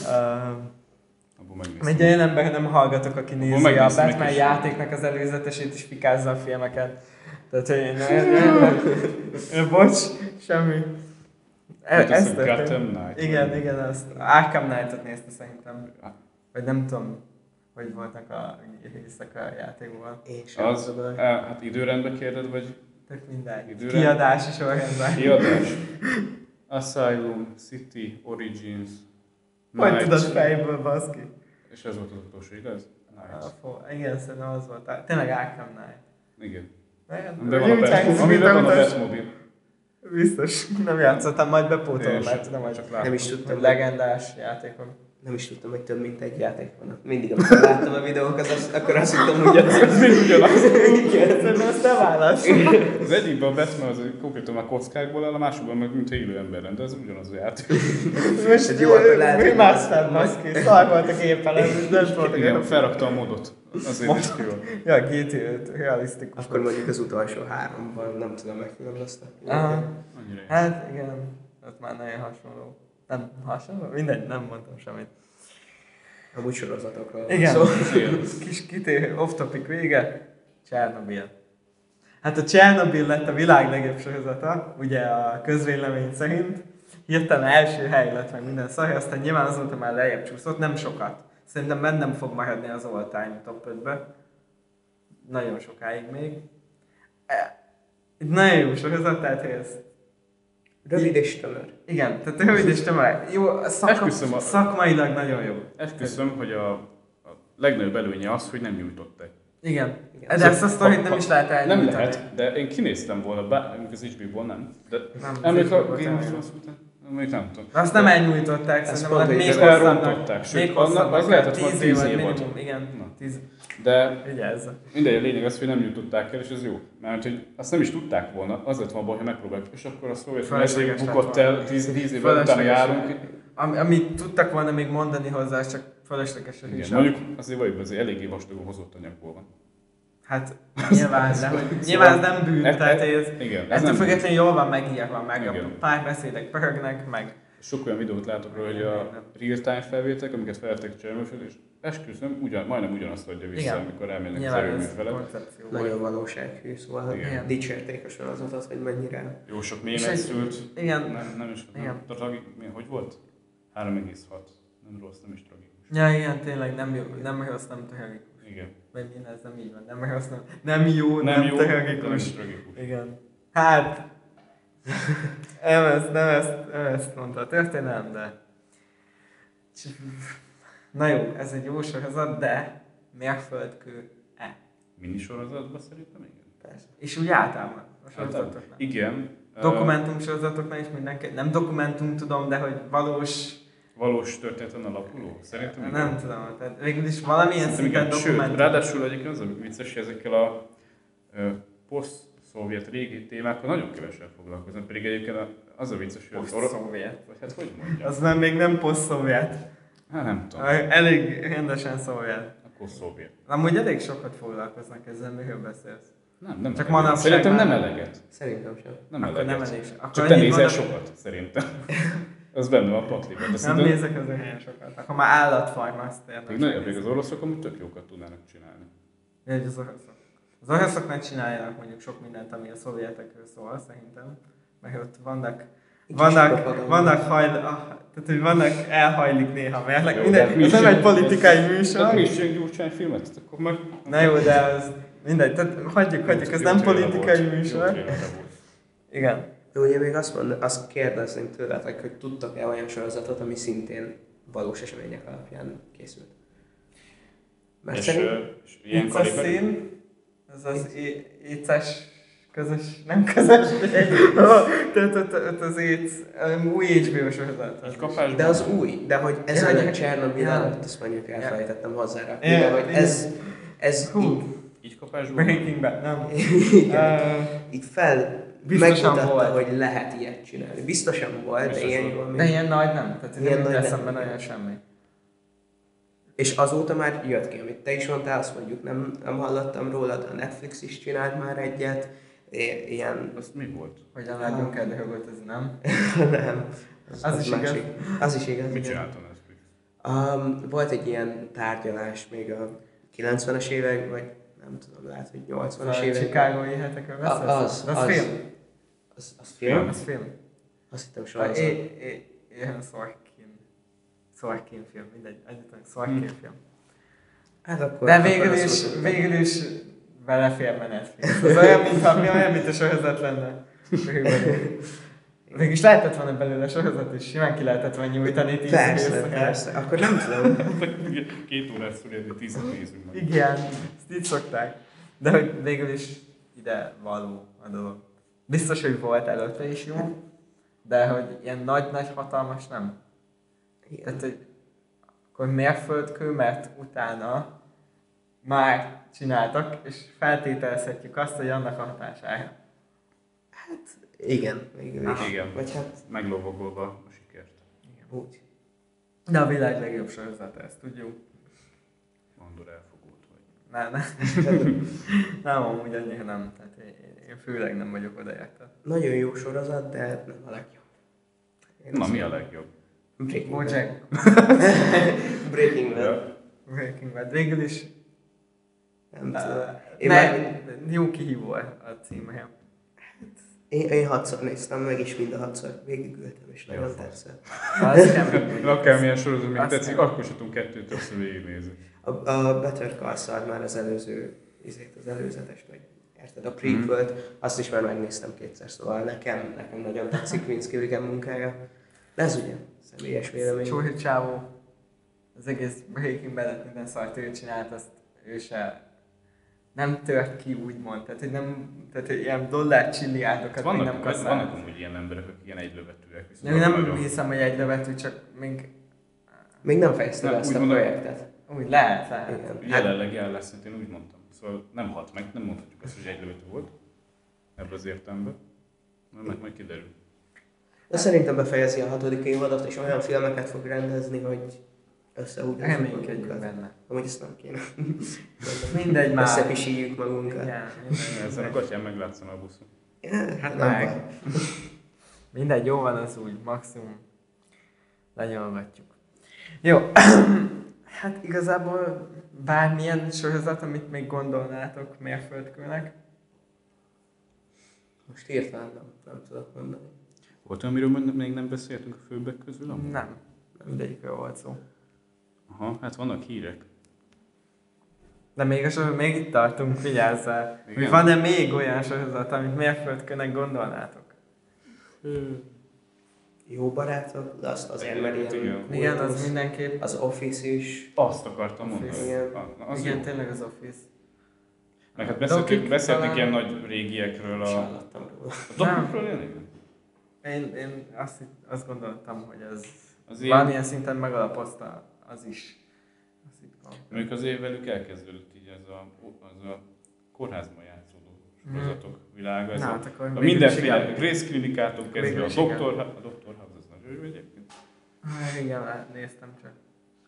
uh, egy olyan ember nem hallgatok, aki nézi a Batman is. játéknak az előzetesét és fikázza a filmeket. Tehát, hogy én nem, nem, nem, nem, bocs, semmi. E, Hát ez ez történt. Gotham Knight. Igen, igen, azt Arkham Knight-ot nézte szerintem. Vagy nem tudom, hogy voltak a részek a játékból. Én sem Az, tudom. eh, hát időrendben kérded, vagy Tök mindegy. Időre? Kiadási sorrendben. kiadás? Asylum, City, Origins, Hogy Knight. tudod fejből, baszki? És ez volt az utolsó, igaz? Knight. Ah, fo- Igen, szerintem az volt. Tényleg Arkham Knight. Igen. Nem, Amiben van a, úgy Bat- hangzik, amiben mint van a. Batmobile. Biztos, nem játszottam, majd bepótolom, mert tudom, hogy csak láttam. Nem is tudtam. legendás játékok. Nem is tudtam, hogy több mint egy játék van. Mindig, amikor láttam a videókat, azt, akkor azt hittem, hogy az, Ez mind ugyanaz. Szerintem ezt nem válasz. Az egyikben a Batman az konkrétan már kockákból áll, a másikban meg mint élő ember de ez ugyanaz a játék. Most Hát jó, akkor lehet, mi hogy- master baszki, szar volt a géppel, ez nem volt a Igen, felrakta a modot. Azért is ki volt. Ja, GT5, realisztikus. akkor mondjuk az utolsó háromban nem tudom. Annyira jó. Hát igen, ott már nagyon hasonló. Nem hasonló? Mindegy, nem mondtam semmit. Amúgy sorozatokról Igen, szó. Kis kitérő off-topic vége, Csernobil. Hát a Csernobil lett a világ legjobb sorozata, ugye a közvélemény szerint. Hirtelen első hely lett meg minden szar, aztán nyilván azóta már lejjebb csúszott, nem sokat. Szerintem bennem fog maradni az all-time top 5-be. Nagyon sokáig még. E, nagyon jó sorozat, tehát hogy ez Rövid és tömör. igen, tehát rövid és tömeg. Jó, a szak, Esküszöm, a- szakmailag nagyon jó. Esküszöm, hogy a, a legnagyobb előnye az, hogy nem nyújtották. Igen. Igen. De ezt a sztorit nem is lehet Nem elnyújtani. lehet, de én kinéztem volna, bár az HBO-ból nem. De Nem, emlék a Game of Thrones után? Még nem tudom. De azt nem elnyújtották, Ez szerintem pont, hogy még elrontották, sőt, Még annak- az lehetett volna 10 tíz év év vagy volt. minimum, igen. Na. Tíz. De Vigyázz. mindegy, a lényeg az, hogy nem nyújtották el, és ez jó. Mert hogy azt nem is tudták volna, az lett volna baj, ha megpróbáljuk. És akkor a szovjet lett bukott el, 10 év után Fölösleges. járunk. Am, amit tudtak volna még mondani hozzá, csak fölösleges a Igen, mondjuk azért vagyok, azért eléggé vastagú hozott anyagból van. Hát nyilván, de hogy, nyilván ez nem bűn, Ez- tehát ez, Igen, ez ettől függetlenül jól van megírva, meg a Igen. párbeszédek pörögnek, meg Sok olyan videót látok róla, hogy a real-time felvételek, amiket felvettek Csermőföld, és esküszöm, ugyan, majdnem ugyanazt adja vissza, Igen. amikor elmennek az nyilván erőmű ez felett. koncepció. Nagyon valósághű, szóval Igen. dicsérték a sorozatot, hogy mennyire. Jó sok mémet szült. Igen, Nem, nem is, Igen. nem, tragik, mi, hogy volt? 3,6. Nem rossz, nem is tragikus. ja igen, tényleg nem jó, nem rossz, nem tragikus. Igen. Vagy mi ez nem így van, nem rossz, nem, jó, nem, Nem jó, nem tragikus. tragikus. Igen. Hát, nem ezt, nem ezt, nem ezt mondta a történelem, de... Na jó, ez egy jó sorozat, de mérföldkő-e? Minisorozatban szerintem igen. Persze. És úgy általában a sorozatoknál. Hát, igen. Dokumentum sorozatoknál is mindenki, nem dokumentum tudom, de hogy valós, valós történeten alapuló? Szerintem igen. nem tudom, tehát végül is valamilyen szinten igen. Sőt, dokumentum. ráadásul egyébként az a vicces, hogy ezekkel a poszt-szovjet régi témákkal nagyon kevesen foglalkoznak, pedig egyébként az a vicces, hogy az orosz... Vagy hát hogy mondjam? Az nem, még nem poszt-szovjet. Hát nem tudom. Elég rendesen szovjet. Akkor szovjet. Amúgy elég sokat foglalkoznak ezzel, miről beszélsz. Nem, nem Csak manapság Szerintem nem eleget. Szerintem sem. Nem Akkor eleget. nem elég akkor Csak te nézel sokat, szerintem. Az benne van a pakliban. Nem szerintem nézek az olyan sokat. Akkor már állatfajma, azt még nagyon még az oroszok amúgy tök jókat tudnának csinálni. Ja, hogy az oroszok. Az oroszok csináljanak mondjuk sok mindent, ami a szovjetekről szól, szerintem. Mert ott vannak, vannak, vannak hajl, ah, tehát, hogy vannak, elhajlik néha. Jó, Mindegy, de mi ez is nem egy politikai mi műsor. is ilyen Gyurcsány filmet? Akkor meg... Na jó, de az mindegy, tehát hagyjuk, hagyjuk, ez nem politikai műsor. Igen. De ugye még azt, mond, azt kérdezném tőletek, hogy tudtak-e olyan sorozatot, ami szintén valós események alapján készült? Mert És, szerint... és ilyen szín, ez az éces közös, nem közös, tehát az éc, um, új HBO sorozat. De az új, de hogy ez a Csernobyl Ja. előtt, azt mondjuk elfelejtettem hozzárakni, de hogy ez, ez így, Így kapásban? Breaking Bad, nem? igen, Uh, így fel Biztosan megmutatta, volt. hogy lehet ilyet csinálni. Biztosan volt, Biztos de ilyen jól de még. ilyen nagy nem, tehát Ilyen nem nagy nem. eszembe nagyon semmi. És azóta már jött ki, amit te is mondtál, azt mondjuk nem, nem hallottam rólad, a Netflix is csinált már egyet, I- ilyen, Az mi volt? Hogyan látjunk el drogot, ez nem? nem, az, Az is igaz. másik. Az is igaz. Mit csinált a Netflix? Um, volt egy ilyen tárgyalás még a 90-es évek, vagy nem tudom, lehet, hogy 80-as A évek. Hetekről beszélsz? A- az, De az, az. film. Az, az film? Az film. Azt hittem A, sorozat. é, é, ilyen Sorkin. Sorkin film, mindegy. Annyit Sorkin Hm. film. Hát akkor... De végül is, végül is beleférne Netflix. Az olyan, mintha mi olyan, mint a sorozat lenne. Körülbelül. Végül is lehetett volna belőle sorozat is, simán ki lehetett volna nyújtani tíz Persze, persze. Akkor nem tudom. Két órát szülni, tízet nézünk meg. Igen, ezt így szokták. De hogy végül is ide való a dolog. Biztos, hogy volt előtte is jó, de hogy ilyen nagy-nagy hatalmas nem. Igen. Tehát, hogy akkor mérföldkő, mert utána már csináltak, és feltételezhetjük azt, hogy annak a hatására. Hát igen, végül is. Igen. Vagy hát Meglovagolva a sikert. úgy. De a világ legjobb sorozata, ezt tudjuk. Andor elfogult vagy. Nem, nem. nem, amúgy annyira nem. Tehát én, főleg nem vagyok oda érte. Nagyon jó sorozat, de nem a legjobb. Én Na, mi a legjobb? Breaking Bad. Bojack, Breaking Bad. Breaking Bad. Végül is Nem uh, tudom. Én, ne, már, jó kihívó a címe. én, én hatszor néztem meg, és mind a hatszor végigültem, és Jó, nagyon fasz. tetszett. Akármilyen sorozat még tetszik, akkor sem tudunk kettőt többször végignézni. A, a Better Call Saul már az előző, izét, az előzetest, vagy érted, a prequel azt is már megnéztem kétszer, szóval nekem, nekem nagyon tetszik Vince Gilligan munkája. De ez ugye személyes vélemény. Csóhi csávó, az egész Breaking Bad-et minden szart ő csinált, azt ő se nem tört ki úgymond, tehát hogy nem, tehát hogy ilyen dollár csilliárdokat még nem Vannak, vannak amúgy ilyen emberek, akik ilyen egylövetőek. Én nem nagyon- hiszem, hogy egy lövető, csak még Még nem fejezte be Nem, ezt úgy a projektet. úgy lehet, lehet. Igen. Hát, Jelenleg jelen lesz, én úgy mondtam. Szóval nem hat meg, nem mondhatjuk azt, hogy egylövető volt. Ebből az értelemben. Majd, majd, majd kiderül. de szerintem befejezi a hatodik évadot, és olyan filmeket fog rendezni, hogy összehúgyjuk Reménykedjünk magunkat. benne. Amúgy ezt nem kéne. Mindegy már. Összepisíljük magunkat. Igen, Ezen a gatyán meglátszom a buszon. Ja, Hát nem meg. baj. Mindegy, jó van az úgy, maximum lenyolgatjuk. Jó, hát igazából bármilyen sorozat, amit még gondolnátok mérföldkőnek. Most hirtelen nem, nem tudok mondani. Volt olyan, amiről még nem beszéltünk a főbbek közül? amúgy? Nem, mindegyikről volt szó. Aha, hát vannak hírek. De még, a még itt tartunk, vigyázzál. Van-e még olyan sorozat, amit mérföldkőnek gondolnátok? Jó barátok, de azt azért, mert ilyen Igen. Igen, az mindenképp. Az Office is. Azt akartam mondani. Igen. A- Az Igen, jó. tényleg az Office. Meg hát beszéltünk, Dokik beszéltünk talán- ilyen nagy régiekről. A, hallottam róla. a dokikról én. Én, én azt, azt gondoltam, hogy ez Az én, valamilyen szinten megalapozta az is. A szitkom. mondjuk az velük elkezdődött így ez a, az a kórházban játszódó sorozatok világa. Ez Na, a, hát akkor a mindenféle igen. Grace klinikától kezdve a doktor, a doktor Jó egyébként. Ah, Igen, hát néztem csak.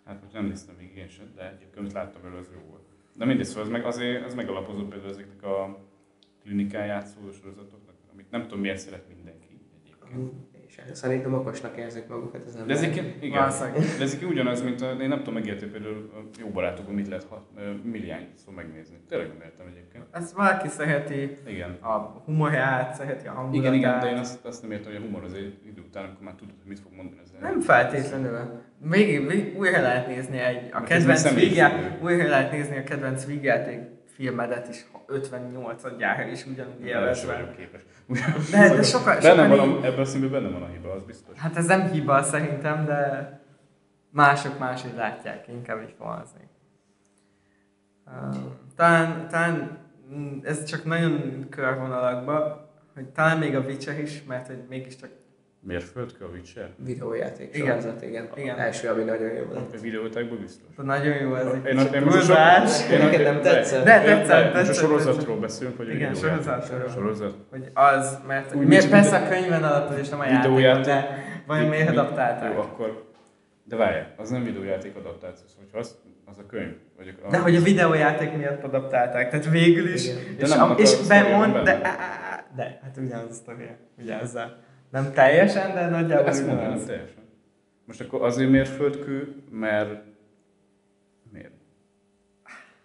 Hát most nem néztem még én sem, de egyébként láttam belőle, az jó volt. De mindegy, szóval ez, meg, azért, ez megalapozott például ezeknek a klinikán játszó sorozatoknak, amit nem tudom miért szeret mindenki egyébként. És szerintem okosnak érzik magukat az De emberek. ezek, igen, de ezek ugyanaz, mint a, én nem tudom megérteni például a jó barátokon mit lehet hat, milliány szó megnézni. Tényleg nem értem egyébként. Ezt valaki szereti Igen. a humorját, szereti a hangulatát. Igen, igen, de én azt, azt nem értem, hogy a humor az egy idő után, amikor már tudod, hogy mit fog mondani az ember. Nem feltétlenül. Végig, végig újra lehet nézni egy, a Mert kedvenc vígját, újra lehet nézni a kedvenc vígjáték filmedet is 58 gyára is ugyanúgy élvezve. képes. De, de sokan, Benne sokan van a, ebben a színben benne van a hiba, az biztos. Hát ez nem hiba szerintem, de mások máshogy látják, inkább így fogalmazni. Talán, talán mm, ez csak nagyon körvonalakba, hogy talán még a Witcher is, mert hogy mégiscsak Mérföldkő a Witcher? Videójáték Igen. sorozat, igen. Igen. Első, ami nagyon jó volt. A videótákból biztos. nagyon jó ez egy Én, a, kicsit a- Neked nem tetszett? De én- tetszett, Most a tetszett, sorozatról beszélünk, a Igen, sorozatról. Sorozat. hogy az, mert Úgy, miért persze a könyven alapul és nem a játékon, de vajon miért Mi- adaptálták? Jó, akkor... De várjál, az nem videójáték adaptáció, szóval az, az a könyv, vagy a... De hogy a videójáték miatt adaptálták, tehát végül is, Igen. és, nem és bemond, de, de, hát ugyanaz a sztoria, vigyázzál. Nem teljesen, de nagyjából Ezt mondanám ugyanaz. teljesen. Most akkor azért mérföldkő, mert... Miért?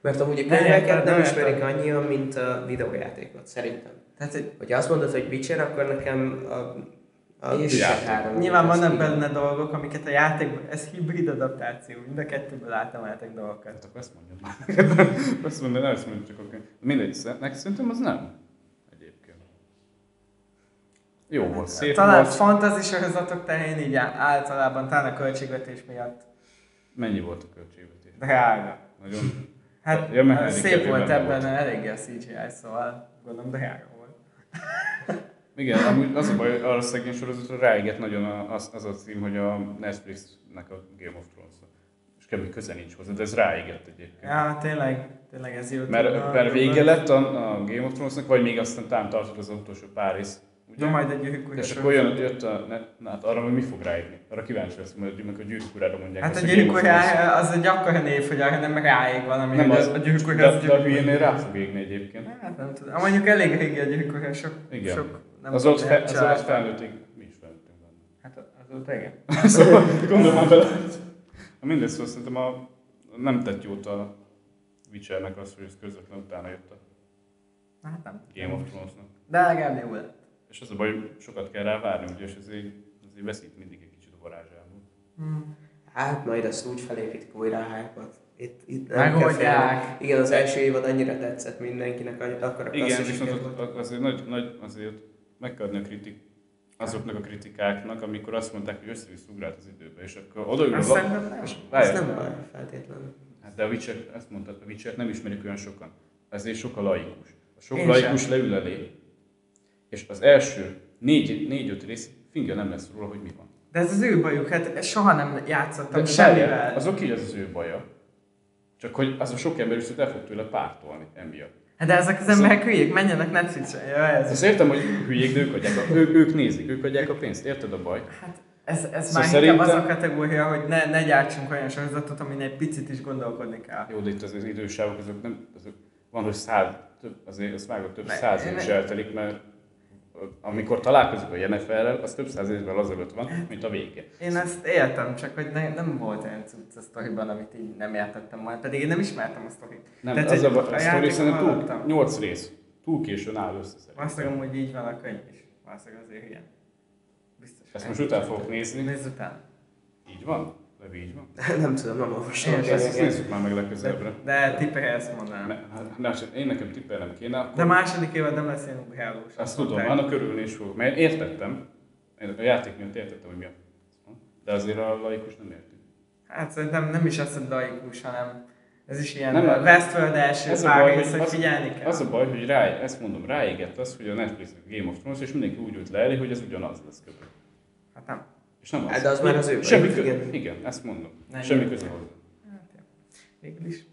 Mert amúgy a könyveket nem nem ismerik annyian, mint a videójátékot, szerintem. Tehát, hogy Hogyha azt mondod, hogy Witcher, akkor nekem a, a És három nyilván az vannak benne dolgok, amiket a játékban, ez hibrid adaptáció, mind a kettőből átemeltek dolgokat. Hát akkor ezt mondjam. azt mondom, nem ezt mondjuk csak könyv. Mindegy, szerintem az nem. Jó volt, szép Talán volt. fantasy sorozatok terén így általában, talán a költségvetés miatt Mennyi volt a költségvetés? drága. Nagyon... Hát Ja, Henry szép volt ebben, volt. eléggé a CGI, szóval gondolom drága volt. Igen, amúgy az a baj, arra szegény sorozatra ráégett nagyon az, az a cím, hogy a Netflixnek a Game of Thrones. És kb. köze nincs hozzá, de ez ráégett egyébként. Ja, tényleg, tényleg ez jó. Mert, mert vége lett a, a Game of Thrones-nak, vagy még aztán talán tartott az utolsó pár rész. Ugye? De majd egy gyűrűk és akkor jön, jött a, ne, na, hát arra, hogy mi fog ráírni. Arra kíváncsi lesz, majd amikor a gyűrűk urára mondják. Hát a hogy gyűrűk az egy akkora név, hogy arra nem ráég valami. Nem hogy az, a gyűrűk urá, de, de a hülyénél rá fog égni egyébként. Hát nem tudom. Mondjuk elég régi a gyűrűk sok, Igen. sok nem Az ott, fe, az ott felnőttig, mi is felnőttünk benne. Hát az ott igen. Szóval gondolom már bele. Na mindegy, szóval szerintem a, nem tett jót a Witchernek az, hogy ez közvetlen utána jött a Hát nem. Game of Thrones-nak. De legalább jó lett. És az a baj, hogy sokat kell rá várni, ugye, és ezért, ezért veszít mindig egy kicsit a varázsából. Hmm. Hát majd ezt úgy felépítik újra a hype-ot. Itt, itt nem Megoldják. Igen, az első évad annyira tetszett mindenkinek, hogy akkor a Igen, viszont ott- azért, nagy, nagy, azért meg kell adni a kritik, azoknak a kritikáknak, amikor azt mondták, hogy össze-vissza ugrált az időbe, és akkor odaül Azt a szerintem nem. Ez nem baj feltétlenül. Hát de a Witcher, ezt mondtad, a Witcher nem ismerik olyan sokan. Ezért sok a laikus. A sok Én laikus sem. leül elé, és az első négy, négy-öt rész fingja nem lesz róla, hogy mi van. De ez az ő bajuk, hát soha nem játszottam De semmivel. az oké, ez az ő baja. Csak hogy az a sok ember viszont el fog tőle pártolni emiatt. Hát de ezek az emberek hülyék, menjenek Netflixre. Ja, ez. Azt értem, hogy hülyék, de ők, adják a, ők, ők nézik, ők adják a pénzt, érted a baj? Hát ez, ez Szóval már inkább az a szerintem- kategória, hogy ne, ne gyártsunk olyan sorozatot, amin egy picit is gondolkodni kell. Jó, de itt az, az idősávok, azok nem, azok van, hogy száz, több, azért azt vágod, több száz év eltelik, mert amikor találkozik a Jenniferrel, az több száz évvel azelőtt van, mint a vége. Én ezt értem, csak hogy ne, nem volt olyan cucc a sztoriban, amit így nem értettem majd, pedig én nem ismertem a sztorit. Nem, Tehát, az a, a, a a sztori szerintem túl, hallottam. 8 rész. Túl későn áll össze szerintem. Valószínűleg hogy így van a könyv is. Valószínűleg azért ilyen. Biztos. Ezt most utána fogok nézni. Nézz utána. Így van? Levi így van? Nem tudom, nem olvastam. Én. Ezt, ezt nézzük már meg legközelebbre. De tippelhetsz mondanám. Ne, hát, ne, hát én nekem tippelnem kéne, akkor De a második évad nem lesz ilyen ugrálós. azt tudom, annak örülni is fogok. Mert értettem, én a játék miatt értettem, hogy mi a de azért a laikus nem érti. Hát szerintem nem is az, hogy laikus, hanem ez is ilyen Nem, Westworld első ez a pár baj, rész, hogy az- figyelni kell. Az a baj, hogy rá, ezt mondom, ráégett az, hogy a Netflix a Game of Thrones, és mindenki úgy ült le elé, hogy ez ugyanaz lesz kb. Hát nem. És nem az. Hát de az már az ő Semmi köze. igen. Igen, ezt mondom. Nem, Semmi köze hozzá. Hát, ja. Végül is.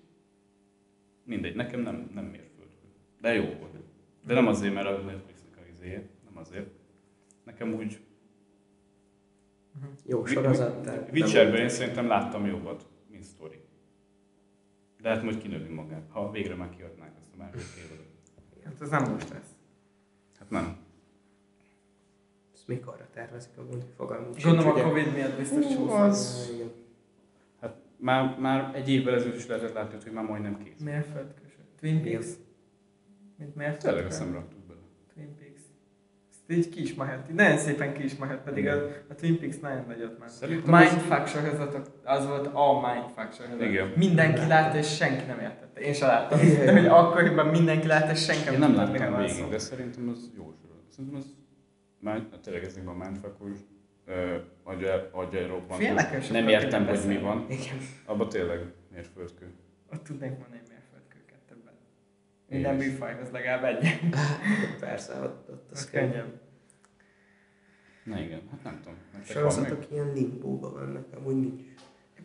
Mindegy, nekem nem, nem mérföldkő. De jó volt. De nem azért, mert a Netflixnek a izéje, nem azért. Nekem úgy Jó sorozat, Witcherben én szerintem láttam jobbat, mint Story. De hát majd kinövi magát, ha végre már kiadnák ezt a második évadot. Hát ez nem most lesz. Hát nem. Mikorra tervezik amúgy? Fogalmunk sincs, Gondolom a? Covid miatt biztos Hú, csúszott. az-. Hát már, már egy évvel ezelőtt is lehetett látni, hogy már majdnem kész. Mérföldkő. Twin Peaks. Mint mérföldkő. Tényleg azt nem raktuk bele. Twin Peaks. Ezt így ki is mehet. Nagyon szépen ki is mehet, pedig a, a Twin Peaks nagyon nagyot ment. Szerintem az- Mindfuck sorozatok, az volt a Mindfuck sorozat. Igen. Mindenki látta és senki nem értette. Én sem láttam. De hogy akkoriban mindenki látta és senki Én nem láttam végig, de szerintem az jó sorozat. Szerintem az már tényleg ezekben a mindfuckos, agya, agya robbantós. Félnek sokat Nem értem, hogy mi van. Igen. Abba tényleg mérföldkő. Ott tudnék mondani mérföldkőket többet. Minden műfajhoz legalább egy. Persze, ott, ott az könnyebb. Na igen, hát nem tudom. Sorozatok ilyen limbóban vannak, amúgy nincs.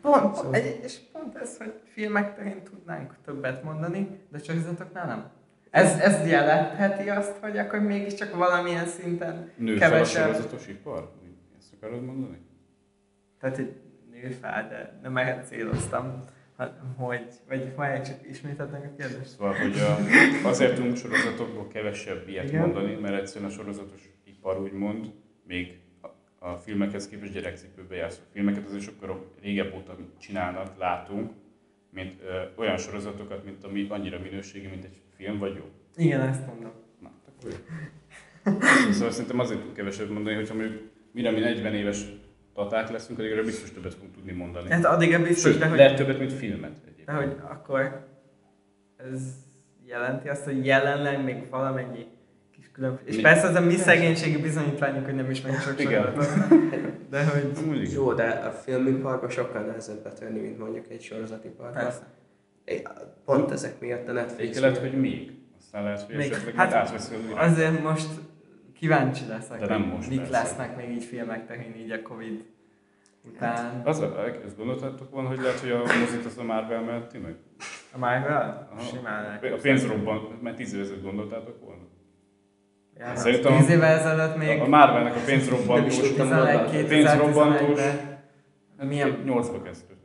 Pont, Szóval- egy, és pont ez, hogy filmek terén tudnánk többet mondani, de sorozatoknál nem. Ez, ez jelentheti azt, hogy akkor mégiscsak valamilyen szinten Nő fel a kevesebb. sorozatos ipar? Ezt akarod mondani? Tehát, hogy nő fel, de nem ehhez céloztam. Hát, hogy, vagy majd csak ismételtek a kérdést? Szóval, hogy a, azért tudunk sorozatokból kevesebb ilyet Igen. mondani, mert egyszerűen a sorozatos ipar úgymond még a, a filmekhez képest gyerekcipőbe járszó filmeket azért sokkal régebb óta csinálnak, látunk, mint ö, olyan sorozatokat, mint ami annyira minőségi, mint egy film, vagy jó. Igen, ezt mondom. Na, akkor jó. Szóval szerintem azért tudunk keveset mondani, hogyha mondjuk mire mi 40 éves taták leszünk, addigra biztos többet fogunk tudni mondani. Hát addig biztos, Sőt, de hogy, lehet többet, mint filmet egyébként. de hogy akkor ez jelenti azt, hogy jelenleg még valamennyi kis különbség. És Mi? persze ez a mi szegénységi bizonyítványunk, hogy nem ismerjük sok Igen. sorozatot. De hogy. Jó, de a filmiparban sokkal nehezebb betörni, mint mondjuk egy sorozatiparban. persze. Pont ezek miatt a Netflix Még lehet, hogy még. Aztán lehet, hogy Még. esetleg Hát, hát. Azért most kíváncsi leszek, De nem most mik persze. lesznek még így filmek terén így a Covid után Az, ezt gondoltátok volna, hogy lehet, hogy a mozit az a Marvel menti meg? a Marvel Aha. simán A pénzrobban, mert tíz évvel ezelőtt gondoltátok volna? Ja, Szerintem- Tíz évvel ezelőtt még A Marvelnek a pénzrobbantós, tudtam 11 gondolni. pénzrobbantós, 2011-ben. Milyen? hát 8-ba kezdődtek.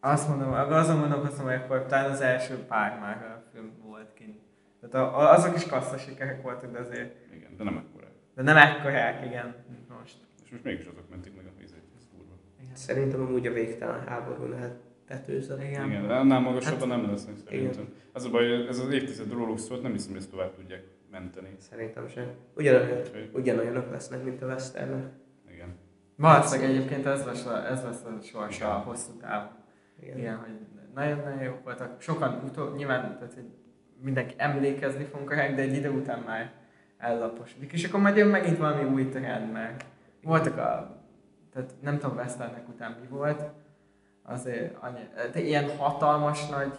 Azt mondom, azon gondolkozom, hogy akkor talán az első pár Marvel film volt kint. Tehát a, a, azok is kassza sikerek voltak, de azért, Igen, de nem ekkora. de nem ekkorák, igen, most. És most mégis azok mentik meg a vizét, ez kurva. Igen. Szerintem amúgy a végtelen háborúnál tetőzött. Igen. Igen, de annál magasabban Hát- nem lesznek szerintem. Az a baj, ez az évtized róluk szólt, nem hiszem, hogy ezt tovább tudják menteni. Szerintem sem. Ugyanolyan, ugyanolyanok lesznek, mint a westernek. igen. Valószínűleg egyébként ez lesz, a, ez lesz a sorsa Igen. a hosszú távon. Igen. Igen, hogy nagyon-nagyon jók voltak. Sokan utó, nyilván, tehát, hogy mindenki emlékezni fogunk rá, de egy idő után már ellaposodik. És akkor majd jön megint valami új trend, mert voltak a, tehát nem tudom Westernek után mi volt, azért annyi, de ilyen hatalmas nagy,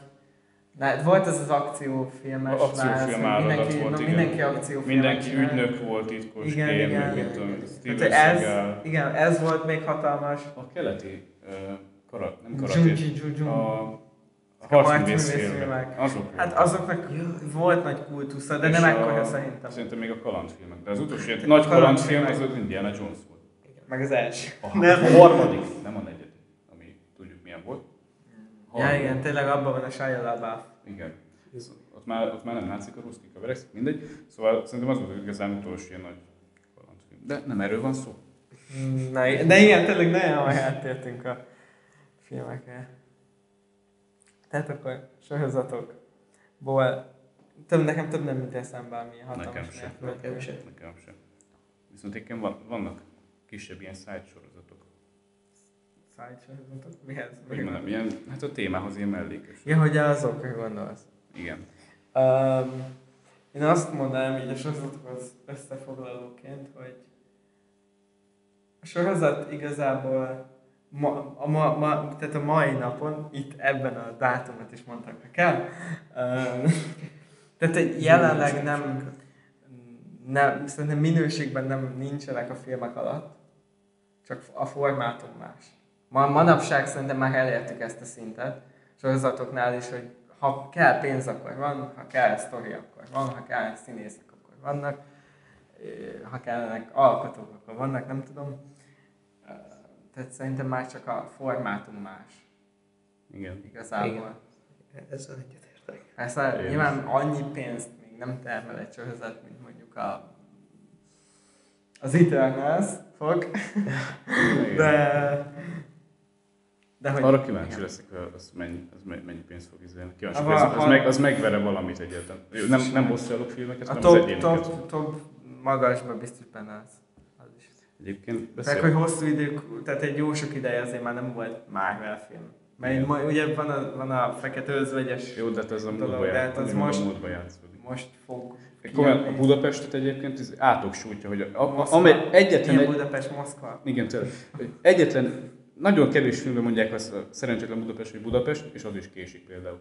Na, volt ez az akciófilmes Akciófilm áradat mindenki, volt, igen. mindenki akciófilmet Mindenki csinál. ügynök volt titkos Igen, kém, igen, meg igen, tudom, igen. Steven Tehát ez, igen, ez volt még hatalmas. A keleti uh, karat, nem karatét, a, harcművészfilmek. harcművészfilmek, azok Hát azoknak volt nagy kultusza, de nem ekkora szerintem. Szerintem még a kalandfilmek, de az utolsó ilyen nagy kalandfilm az az Indiana Jones volt. Meg az első. A, nem. a harmadik, nem a negyedik, ami tudjuk milyen volt. Ja igen, tényleg abban van a Shia LaBeouf. Igen. Ott már, ott már nem látszik a ruszkik, a mindegy. Szóval szerintem az volt az igazán utolsó ilyen nagy kalandfilm. De nem erről van szó. Mm, Na, de igen, tényleg nagyon áttértünk a filmekre. Tehát akkor sorozatokból több, nekem több nem jut eszembe, ami hatalmas. Nekem sem. Nekem sem. Nekem sem. Viszont van, vannak kisebb ilyen side sorozatok. Side sorozatok? Mihez? Hogy mondjam, ilyen, hát a témához ilyen mellékes. Ja, hogy azokra gondolsz. Igen. Um, én azt mondanám így a sorozatokhoz összefoglalóként, hogy a sorozat igazából ma, ma, ma, tehát a mai napon, itt ebben a dátumot is mondtak. Um, tehát egy jelenleg nem, nem, szerintem minőségben nem nincsenek a filmek alatt, csak a formátum más. Ma, manapság szerintem már elértük ezt a szintet, sorozatoknál is, hogy ha kell pénz, akkor van, ha kell sztori, akkor van, ha kell színészek, akkor vannak, ha kellenek alkotók, akkor vannak, nem tudom. Eh, Tehát szerintem már csak a formátum más Igen. igazából. Igen. Ezzel egyetértek. Persze Én nyilván annyi pénzt még nem termel egy sorozat, mint mondjuk a az Eternals fog, de de hogy Arra kíváncsi igen. leszek, hogy az mennyi, az me- mennyi pénzt fog izélni. Kíváncsi, A hogy az, az, meg, az megvere valamit egyáltalán. Nem, nem bosszúállók filmeket, a hanem az top, egyéneket. top, top magasban biztos benne az. Az. Egyébként Meg beszél, hogy hosszú idők, tehát egy jó sok ideje azért már nem volt Marvel film. Mert Igen. ma, ugye van a, van a fekete özvegyes, jó, de hát ez a dolog, de hát az most... A játszódik. most fog Komolyan, a. Budapestet egyébként ez átok sújtja, hogy a, a, amely egyetlen Ilyen egy, Budapest, Moszkva. igen, hogy egyetlen, nagyon kevés filmben mondják azt a szerencsétlen Budapest, hogy Budapest, és az is késik például.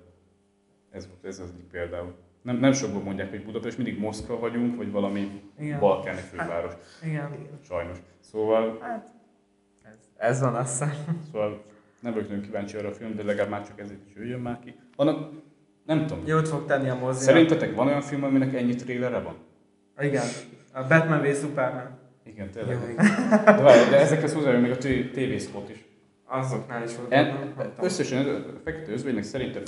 Ez, volt- ez az egyik például. Nem, nem sokban mondják, hogy Budapest, mindig Moszkva vagyunk, vagy valami Igen. balkáni főváros. Igen. Sajnos. Szóval, Hát, ez, ez van azt hiszem. szóval nem vagyok nagyon kíváncsi arra a film, de legalább már csak ezért is jöjjön már ki. Annak, nem tudom. Jót fog tenni a mozi. Szerintetek van olyan film, aminek ennyi trélere van? Igen. A Batman v Superman. Igen, tényleg. Jó, De, várj, de ezekhez hozzájön még a TV spot is. Azoknál is volt. Összesen a fekete özvegynek szerintem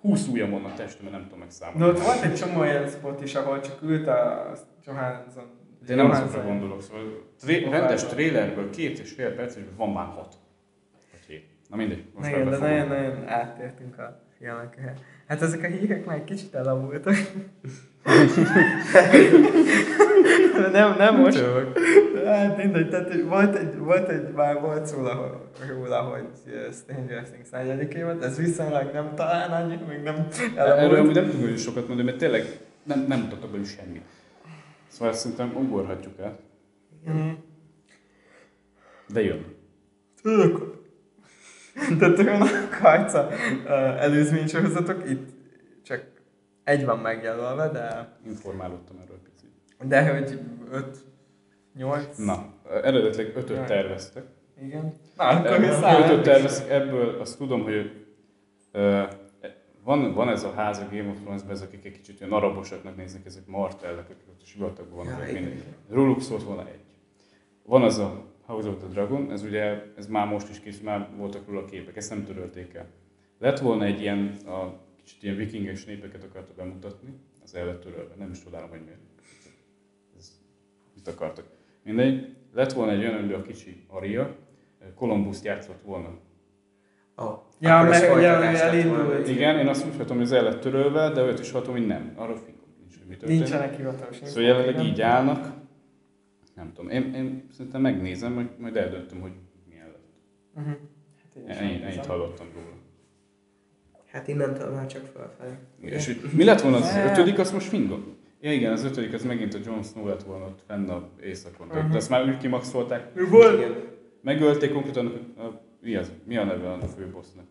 20 ujja van a testemben, nem tudom megszámolni. ott volt egy csomó ilyen spot is, ahol csak ült a Johansson. De nem azokra gondolok, szóval tré- rendes trailerből két és fél percesben van már hat. Vagy hét. Na mindegy, most Igen, de nagyon-nagyon áttértünk a filmekre. Hát ezek a hírek már egy kicsit elavultak. Nem, nem most. De Hát mindegy, tehát hogy volt egy, volt egy, már volt szó róla, hogy Stranger Things negyedik évad, ez viszonylag nem talán annyi, még nem Erről amúgy elavult. nem tudunk nagyon sokat mondani, mert tényleg nem, nem mutattak belőle semmit. Szóval szerintem ugorhatjuk el. Mhm. De jön. Tudok. Tehát olyan karca uh, előzménysorozatok, itt csak egy van megjelölve, de, Informálódtam erről picit. de hogy öt, nyolc, Na, eredetileg ötöt terveztek, Igen. Na, akkor Ebből, szállj. tervezik, ebből azt tudom, hogy ö, van, van ez a ház a Game of Thrones-ben, ezek akik egy kicsit olyan arabosaknak néznek, ezek martellek, akik ott a sivatagban vannak, Ja. Róluk szólt volna egy. Van az a House of the Dragon, ez ugye, ez már most is kész, már voltak róla képek, ezt nem törölték el. Lett volna egy ilyen, a kicsit ilyen vikinges népeket akarta bemutatni, az el lett törölve, nem is tudálom, hogy miért. Ez, mit akartak. Mindegy, lett volna egy olyan, amiben a kicsi Aria, Columbus játszott volna. Oh, Ja, akkor meg elindult. volna. Igen, én azt úgy hatom, hogy ez el lett törölve, de olyat is hatom, hogy nem. Arra fingom nincs, hogy mi történik. Nincsenek hivatalos Szóval jelenleg így állnak. Nem tudom, én, én szerintem megnézem, majd, majd eldöntöm, hogy milyen lett. Uh-huh. Hát én Ennyit, ennyit hallottam róla. Hát innentől már csak felfelé. És hogy mi lett volna az ötödik, azt most fingom. Ja igen, az ötödik, az megint a Jon Snow lett volna ott fenn a éjszakon. Uh-huh. Mhm. De azt már úgy kimaxolták. Mi volt? Megölték konkrétan, a, a, mi, az, mi a neve a főbossznak?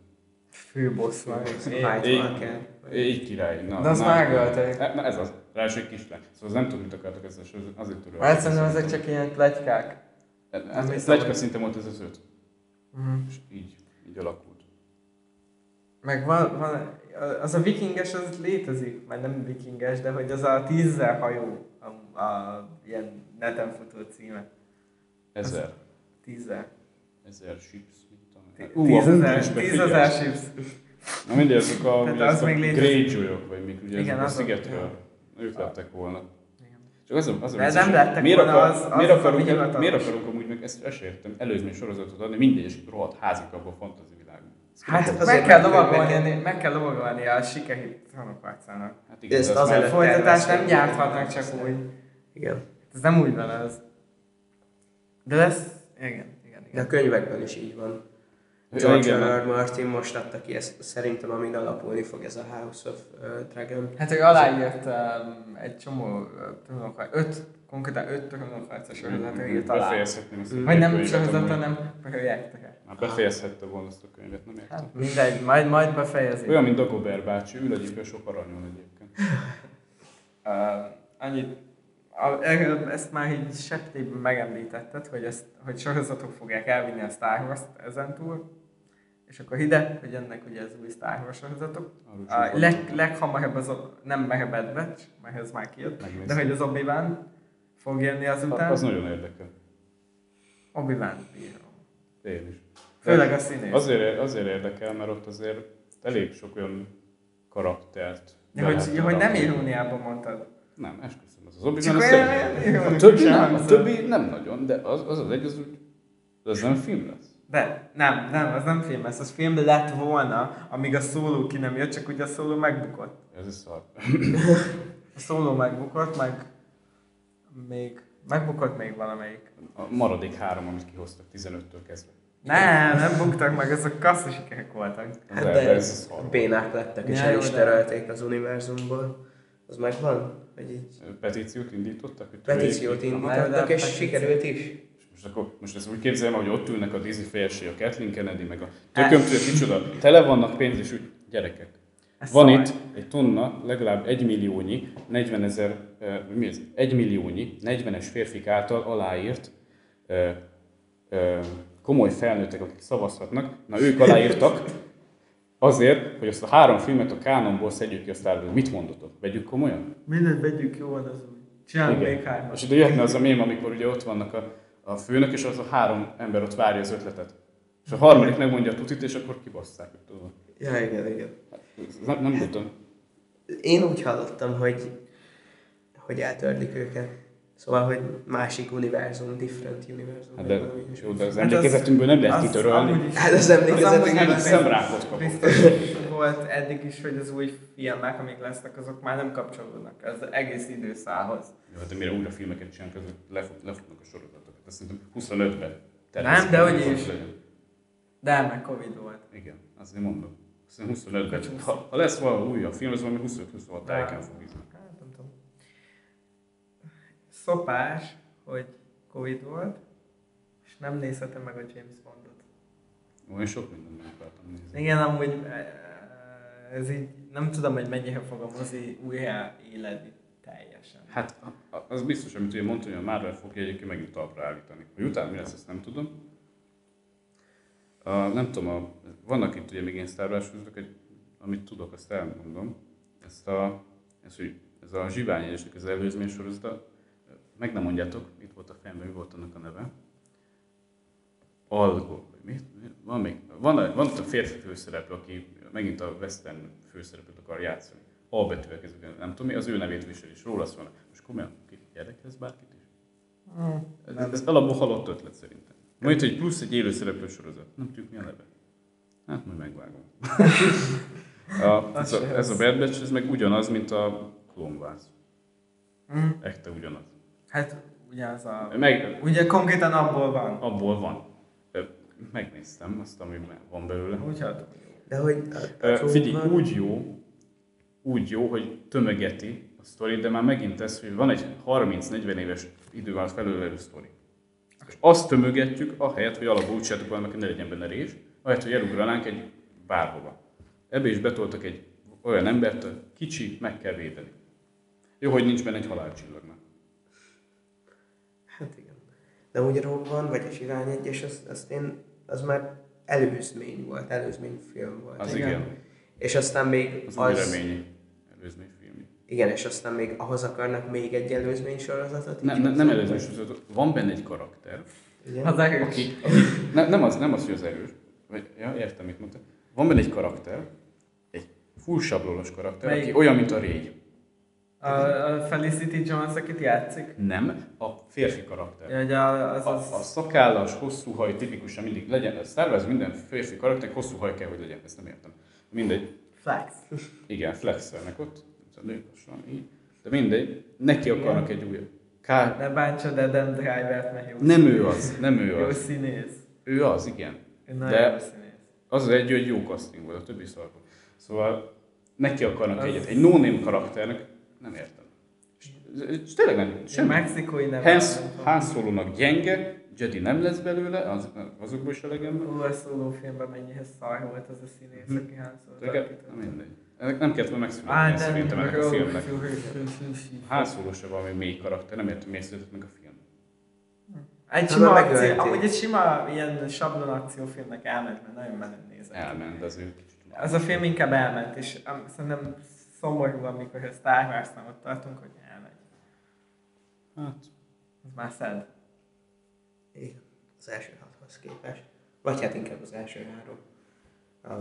Főbossz van. White Walker. Így király. Na, De azt na, megölték. Na ez az. Ráadásul egy kislány. Szóval az nem tudom, mit akartak ezzel, azért törölték. Hát szerintem ezek csak ilyen plegykák. Ez, nem ez, ez hiszem, legyka hogy- szinten volt ez az öt. Uh-huh. És így, így alakult. Meg van, van, az a vikinges az létezik, már nem vikinges, de hogy az a tízzel hajó, a, a ilyen neten futó címe. Ezer. Tízzel. Ezer chips, mit tudom. a Tízezer, tízezer chips. Na mindegy, azok a, az azok még. Greyjoyok, vagy mik, ugye Igen, azok a szigetről. Ők lettek volna. Csak az a, az a De vicces, nem lettek miért volna, akar, az- az miért, az, akarunk, hivatalos. miért akarunk amúgy meg ezt, ezt értem, előzmény sorozatot adni, mindegy, és rohadt házik abban a fantasy világban. Hát meg kell, lovagolni, meg- kell lovagolni a sikerhit tanúpárcának. Hát igen, Ezt az azért- már, Folytatást nem gyárthatnak csak úgy. Igen. Ez nem úgy van ez. De lesz, igen, igen, De a igen. könyvekben is így van. George igen, R. R. Martin most adta ki ezt, szerintem amin alapulni fog ez a House of Dragon. Hát ő aláírt um, egy csomó trónokharc, öt, konkrétan öt trónokharcos sorozatot írt alá. befejezhetném ezt a Vagy nem könyvet sorozat, amúgy. hanem projekteket. Már befejezhette volna ezt a könyvet, nem értem. Hát mindegy, majd, majd befejezik. Olyan, mint Dagobert bácsi, ül egyébként sok aranyon egyébként. Uh, annyit, a, erről ezt már így septében megemlítetted, hogy, ezt, hogy sorozatok fogják elvinni a Star Wars-t ezentúl, és akkor ide, hogy ennek ugye az új Star Wars sorozatok. A leg, leghamarabb az, a- nem Merebed Batch, mert ez már kijött, de Megnéztem. hogy az Obi-Wan fog jönni azután. Az nagyon érdekel. Obi-Wan bírom. Én is. Főleg a színész. Azért, azért érdekel, mert ott azért elég sok olyan karaktert. Be hogy, hogy nem iróniában mondtad. Nem, esküszöm, az az obi az olyan- A többi nem, a elhangzott. többi nem nagyon, de az az, az egy, az úgy, az nem film lesz. De nem, nem, az nem film lesz. Az film lett volna, amíg a szóló ki nem jött, csak ugye a szóló megbukott. Ez is szar. A szóló megbukott, meg még megbukott még valamelyik. A maradék három, amit kihoztak 15-től kezdve. Nem, nem buktak meg, ezek kassza sikerek voltak. Hát De- de, ez bénák lettek, és el is terelték az univerzumból. Az megvan? Hogy így Petíciót indítottak? Hogy petíciót indítottak, és petíció. sikerült is. És most, akkor, most ezt úgy képzelem, hogy ott ülnek a Disney fejessé, a Kathleen Kennedy, meg a tököm tudja kicsoda, tele vannak pénz, és úgy, gyerekek. Ez Van szar. itt egy tonna, legalább egy milliónyi, 40 ezer, eh, mi ez? Egy milliónyi, 40-es férfik által aláírt eh, eh, komoly felnőttek, akik szavazhatnak. Na, ők aláírtak azért, hogy azt a három filmet a kánonból szedjük ki a Star Wars. Mit mondotok? Vegyük komolyan? Mindent vegyük jó van az új. Csinálunk még És hármat. ide jöhetne az a mém, amikor ugye ott vannak a, a főnök, és az a három ember ott várja az ötletet. És a harmadik megmondja a tutit, és akkor kibasszák. Tudod. Ja, igen, igen. Nem, nem tudom. Én úgy hallottam, hogy, hogy eltörlik őket. Szóval, hogy másik univerzum, different univerzum. Hát de, jó, de az Hát emlékezetünkből nem lehet kitörölni. Hát az amúgy Nem szemrákot kapok. Biztos volt eddig is, hogy az új filmek, amik lesznek, azok már nem kapcsolódnak az egész időszához. Jó, de mire újra filmeket csinálnak, azok lefut, lefutnak a sorozatokat. Azt szerintem 25-ben. Nem, de hogy is. De meg Covid volt. Igen, azért mondom. Szerintem 25-ben. Köcsög. Ha, ha lesz valami újabb film, az valami 25-26 tájéken fog ízni. Hát nem tudom. Szopás, hogy Covid volt, és nem nézhetem meg a James Bondot. Olyan sok mindent meg akartam nézni. Igen, amúgy eh, ez így, nem tudom, hogy mennyire fog a mozi újra éledni teljesen. Hát az biztos, amit ugye mondta, hogy a Marvel fogja egyébként megint talpra állítani. Hogy utána mi lesz, ezt nem tudom. a, nem tudom, a, vannak itt ugye még ilyen Wars egy, amit tudok, azt elmondom. Ezt a, ez, hogy ez a Zsivány Egyesnek az előzmény sorozata, meg nem mondjátok, itt volt a fejemben, mi volt annak a neve. Algo, vagy mi? Van még, van, van ott a férfi főszereplő, aki megint a western főszereplőt akar játszani. A betűvel kezdődik, nem tudom mi, az ő nevét viseli, és róla szólnak. Most komolyan, érdekel ez bárkit is? Ez, ez alapból halott ötlet szerintem. Majd, hogy plusz egy élő szereplő sorozat. Nem tudjuk mi a neve. Hát majd megvágom. a, ez, a, ez a Bad Batch, ez meg ugyanaz, mint a Clone Wars. Mm. Ekte ugyanaz. Hát ugye az a... Meg, Ugye konkrétan abból van. abból van. Megnéztem azt, ami van belőle. Úgyhogy De hogy... a- Figyelj, úgy jó, úgy jó, hogy tömegeti a sztori, de már megint ez, hogy van egy 30-40 éves idő alatt felülelő sztori. És azt tömögetjük, ahelyett, hogy alapból úgy csináltuk volna, hogy ne legyen benne rés, ahelyett, hogy elugranánk egy bárhova. Ebbe is betoltak egy olyan embert, kicsi, meg kell védeni. Jó, hogy nincs benne egy halálcsillagnak. Hát igen. De úgy van, vagy a Sirány egyes, az, azt én, az már előzmény volt, előzmény film volt. Az Igen. igen. És aztán még Az, az, az reményi előzmény film. igen, és aztán még ahhoz akarnak még egy előzmény sorozatot? Nem, így nem, előzmény sorozat, van benne egy karakter, Igen. az erős. aki, aki ne, nem, az, nem az, hogy az erős, vagy, ja, értem, mit mondta. Van benne egy karakter, egy full sablonos karakter, Melyik? aki olyan, mint a régy. A, a Felicity Jones, akit játszik. Nem, a férfi karakter. Ja, hogy a- az, A, az, a szakállas, hosszú haj tipikusan mindig legyen, a Star Wars minden férfi karakternek hosszú haj kell, hogy legyen, ezt nem értem. Mindegy, flex. igen, flexelnek ott, lassan így, de mindegy, neki akarnak egy új. Kár... Ne bántsad Adam Driver-t, mert jó Nem ő színész. az, nem ő Jó az. színész. Ő az, igen. Ő De- jó színész. Az az egy, hogy jó casting volt, a többi szar. Szóval neki akarnak Az- egyet. Egy no-name karakternek, nem értem. És, tényleg nem, Semmi. Mexikói nem. Han, nem tudom. Han Solo-nak gyenge, Jedi nem lesz belőle, az, azokból is elegem van. A szóló filmben mennyihez szar volt az a színész, aki Solo-t De- alakította. Nem mindegy. Ennek nem kellett volna megszületni nem, szerintem ennek a filmnek. Solo se valami mély karakter, nem értem, miért született meg a film. Egy Hát, sima akció, amúgy egy sima ilyen sablon akciófilmnek elment, mert nagyon menő nézett. Elment, az ő kicsit. Az a film inkább elment, és szerintem szomorú, amikor a Star Wars-nál ott tartunk, hogy elmegy. Hát, Ez már szed. Igen, az első hathoz képest. Vagy hát inkább az első három. A,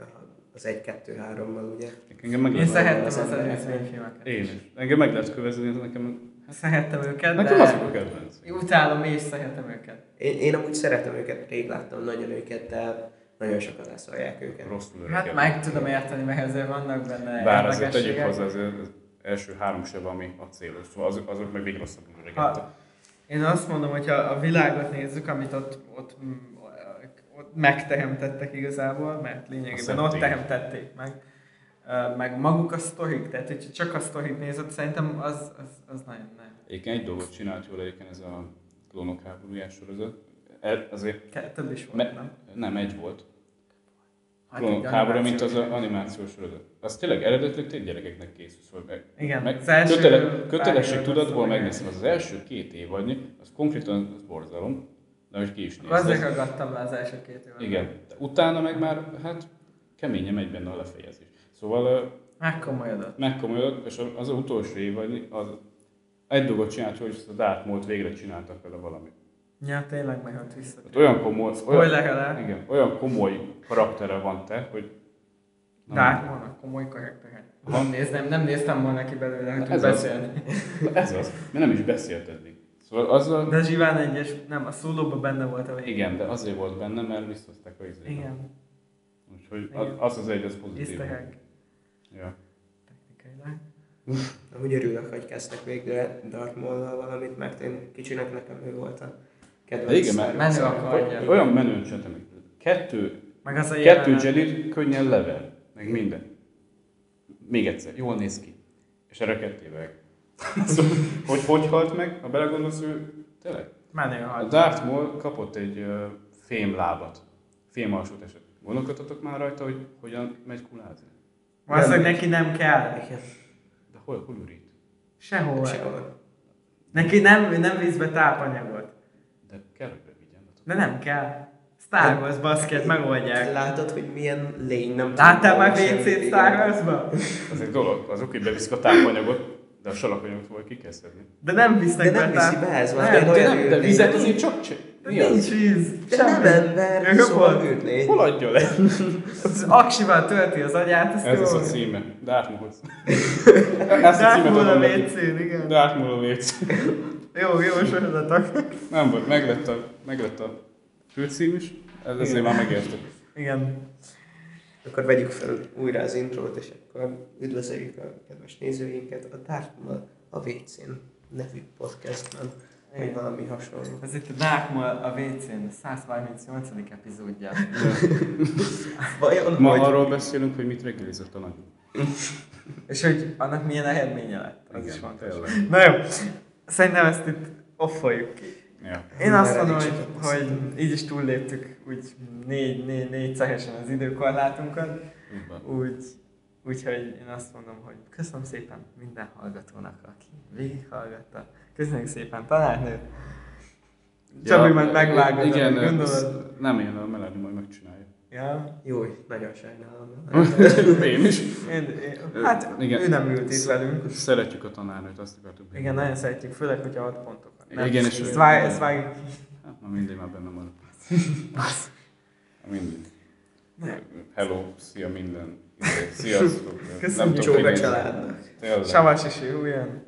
a, az egy, kettő, hárommal, ugye? engem meg Én szerettem az az előzményfilmeket. én is. Engem meg lehet kövezni, nekem, Szerettem őket, nekem azok a de kedvenc. utálom és szeretem őket. Én, én amúgy szeretem őket, rég láttam nagyon őket, de nagyon sokan leszolják őket. Rosszul Hát öregednek. meg tudom érteni, mert azért vannak benne Bár azért tegyük hozzá, az első három se valami acélos, szóval azok, azok meg még rosszabbul öregedtek. Én azt mondom, hogy ha a világot nézzük, amit ott, ott, mm, ott megteremtettek igazából, mert lényegében ott setting. teremtették meg, meg maguk a sztorik, tehát hogyha csak a sztorit nézed, szerintem az, az, az nagyon nem. Egyébként egy dolgot csinált jól egyébként ez a klónok háborújás sorozat. E- Azért Több is volt, me, nem? nem egy volt. Hát háború, mint az animációs a animációs sorozat. Az tényleg eredetileg tényleg gyerekeknek készül. Szóval meg, Igen, meg az első kötele, kötelesség tudatból megnéztem, az, az első két évadnyi, az konkrétan az borzalom, de hogy ki is Akkor azért ragadtam le az első két évet. Igen, de utána meg már, hát keményen megy benne a lefejezés. Szóval Megkomolyodott. megkomolyodott, és az utolsó évadnyi, az egy dolgot csinált, hogy a Maul-t végre csináltak vele valamit. Ja, tényleg mehet vissza. Hát olyan komoly, olyan, igen, olyan komoly karaktere van te, hogy Dark vannak komoly karakterek. Nem, néztem, nem néztem volna ki belőle, hogy tud Ez az. beszélni. ez az, mert nem is beszélt eddig. Szóval azzal, De Zsiván egyes, nem, a szólóban benne volt a végén. igen, de azért volt benne, mert visszhozták a izét. Igen, Úgyhogy Igen. az, az egy, az pozitív. easter. Ja. Technikailag. Amúgy örülök, hogy kezdtek végre Darth Maul-nal valamit, mert én kicsinek nekem ő volt a kedvenc. Igen, mert Menő akarja. olyan menőn csináltam. Kettő, Meg az a kettő jelenet- Jedi könnyen level, meg minden. Még egyszer, jól néz ki. És erre kettével. szóval, hogy hogy halt meg, ha belegondolsz, ő tényleg Menő A halt. Darth Maul kapott egy uh, fém lábat, fém alsót esett. Gondolkodtatok már rajta, hogy hogyan megy kulázni? Valószínűleg neki nem kell. De hol, hol ürít? Sehol. sehol. Neki nem, nem vízbe tápanyagot. De kell, hogy bevigyen. De nem kell. Star Wars baszket megoldják. Látod, hogy milyen lény nem Láttál már WC-t. Star Wars-ba? Az egy dolog, az oké, beviszik a tápanyagot, de a salakanyagot hol ki kell szedni. De nem visznek De nem be, viszi be, ez van. Nem, de, nem, de vizet azért csak Mi az? nincs víz. De nem ember, Ő szóval hol? űrlény. Hol adja le? Az aksival tölti az agyát, azt Ez az a címe. Dartmouth. Ezt a. WC-n, igen. Dartmouth a WC. Jó, jó sorozatok. Nem volt, meg lett a, meg lett a főcím is, ez azért már megértük. Igen. Akkor vegyük fel újra az intrót, és akkor üdvözöljük a kedves nézőinket a Dartmal a WC-n nevű podcastban, vagy valami hasonló. Ez itt a Dark Maul a WC-n, 138. epizódja. Vajon, Ma hogy arról beszélünk, hogy mit reggelizett a nagy. És hogy annak milyen eredménye lett. Az is Igen, fontos. tényleg. Na jó, szerintem ezt itt offoljuk ki. Ja. Én azt mondom, hogy, hogy így is túlléptük úgy négy, négy, négy szehesen az időkorlátunkat, úgy, úgyhogy én azt mondom, hogy köszönöm szépen minden hallgatónak, aki végighallgatta. Köszönjük szépen tanárnő. Csabi majd megvágod, Igen, gondolod. nem én, a Melanie majd megcsinálja. Ja, Jó, nagyon sajnálom. Én is. én, én, hát Igen. ő nem ült itt velünk. Szeretjük a tanárnőt, azt akartuk. Igen, nagyon szeretjük, főleg, hogyha 6 pontok van. Igen, és- ezt, vág, ezt vágjuk ki. Hát, na mindegy, már benne van. Na mindegy. Hello, szia minden. Sziasztok. Köszönjük. Nem tudom Csók a kinézni. családnak. Savas is jó, ilyen.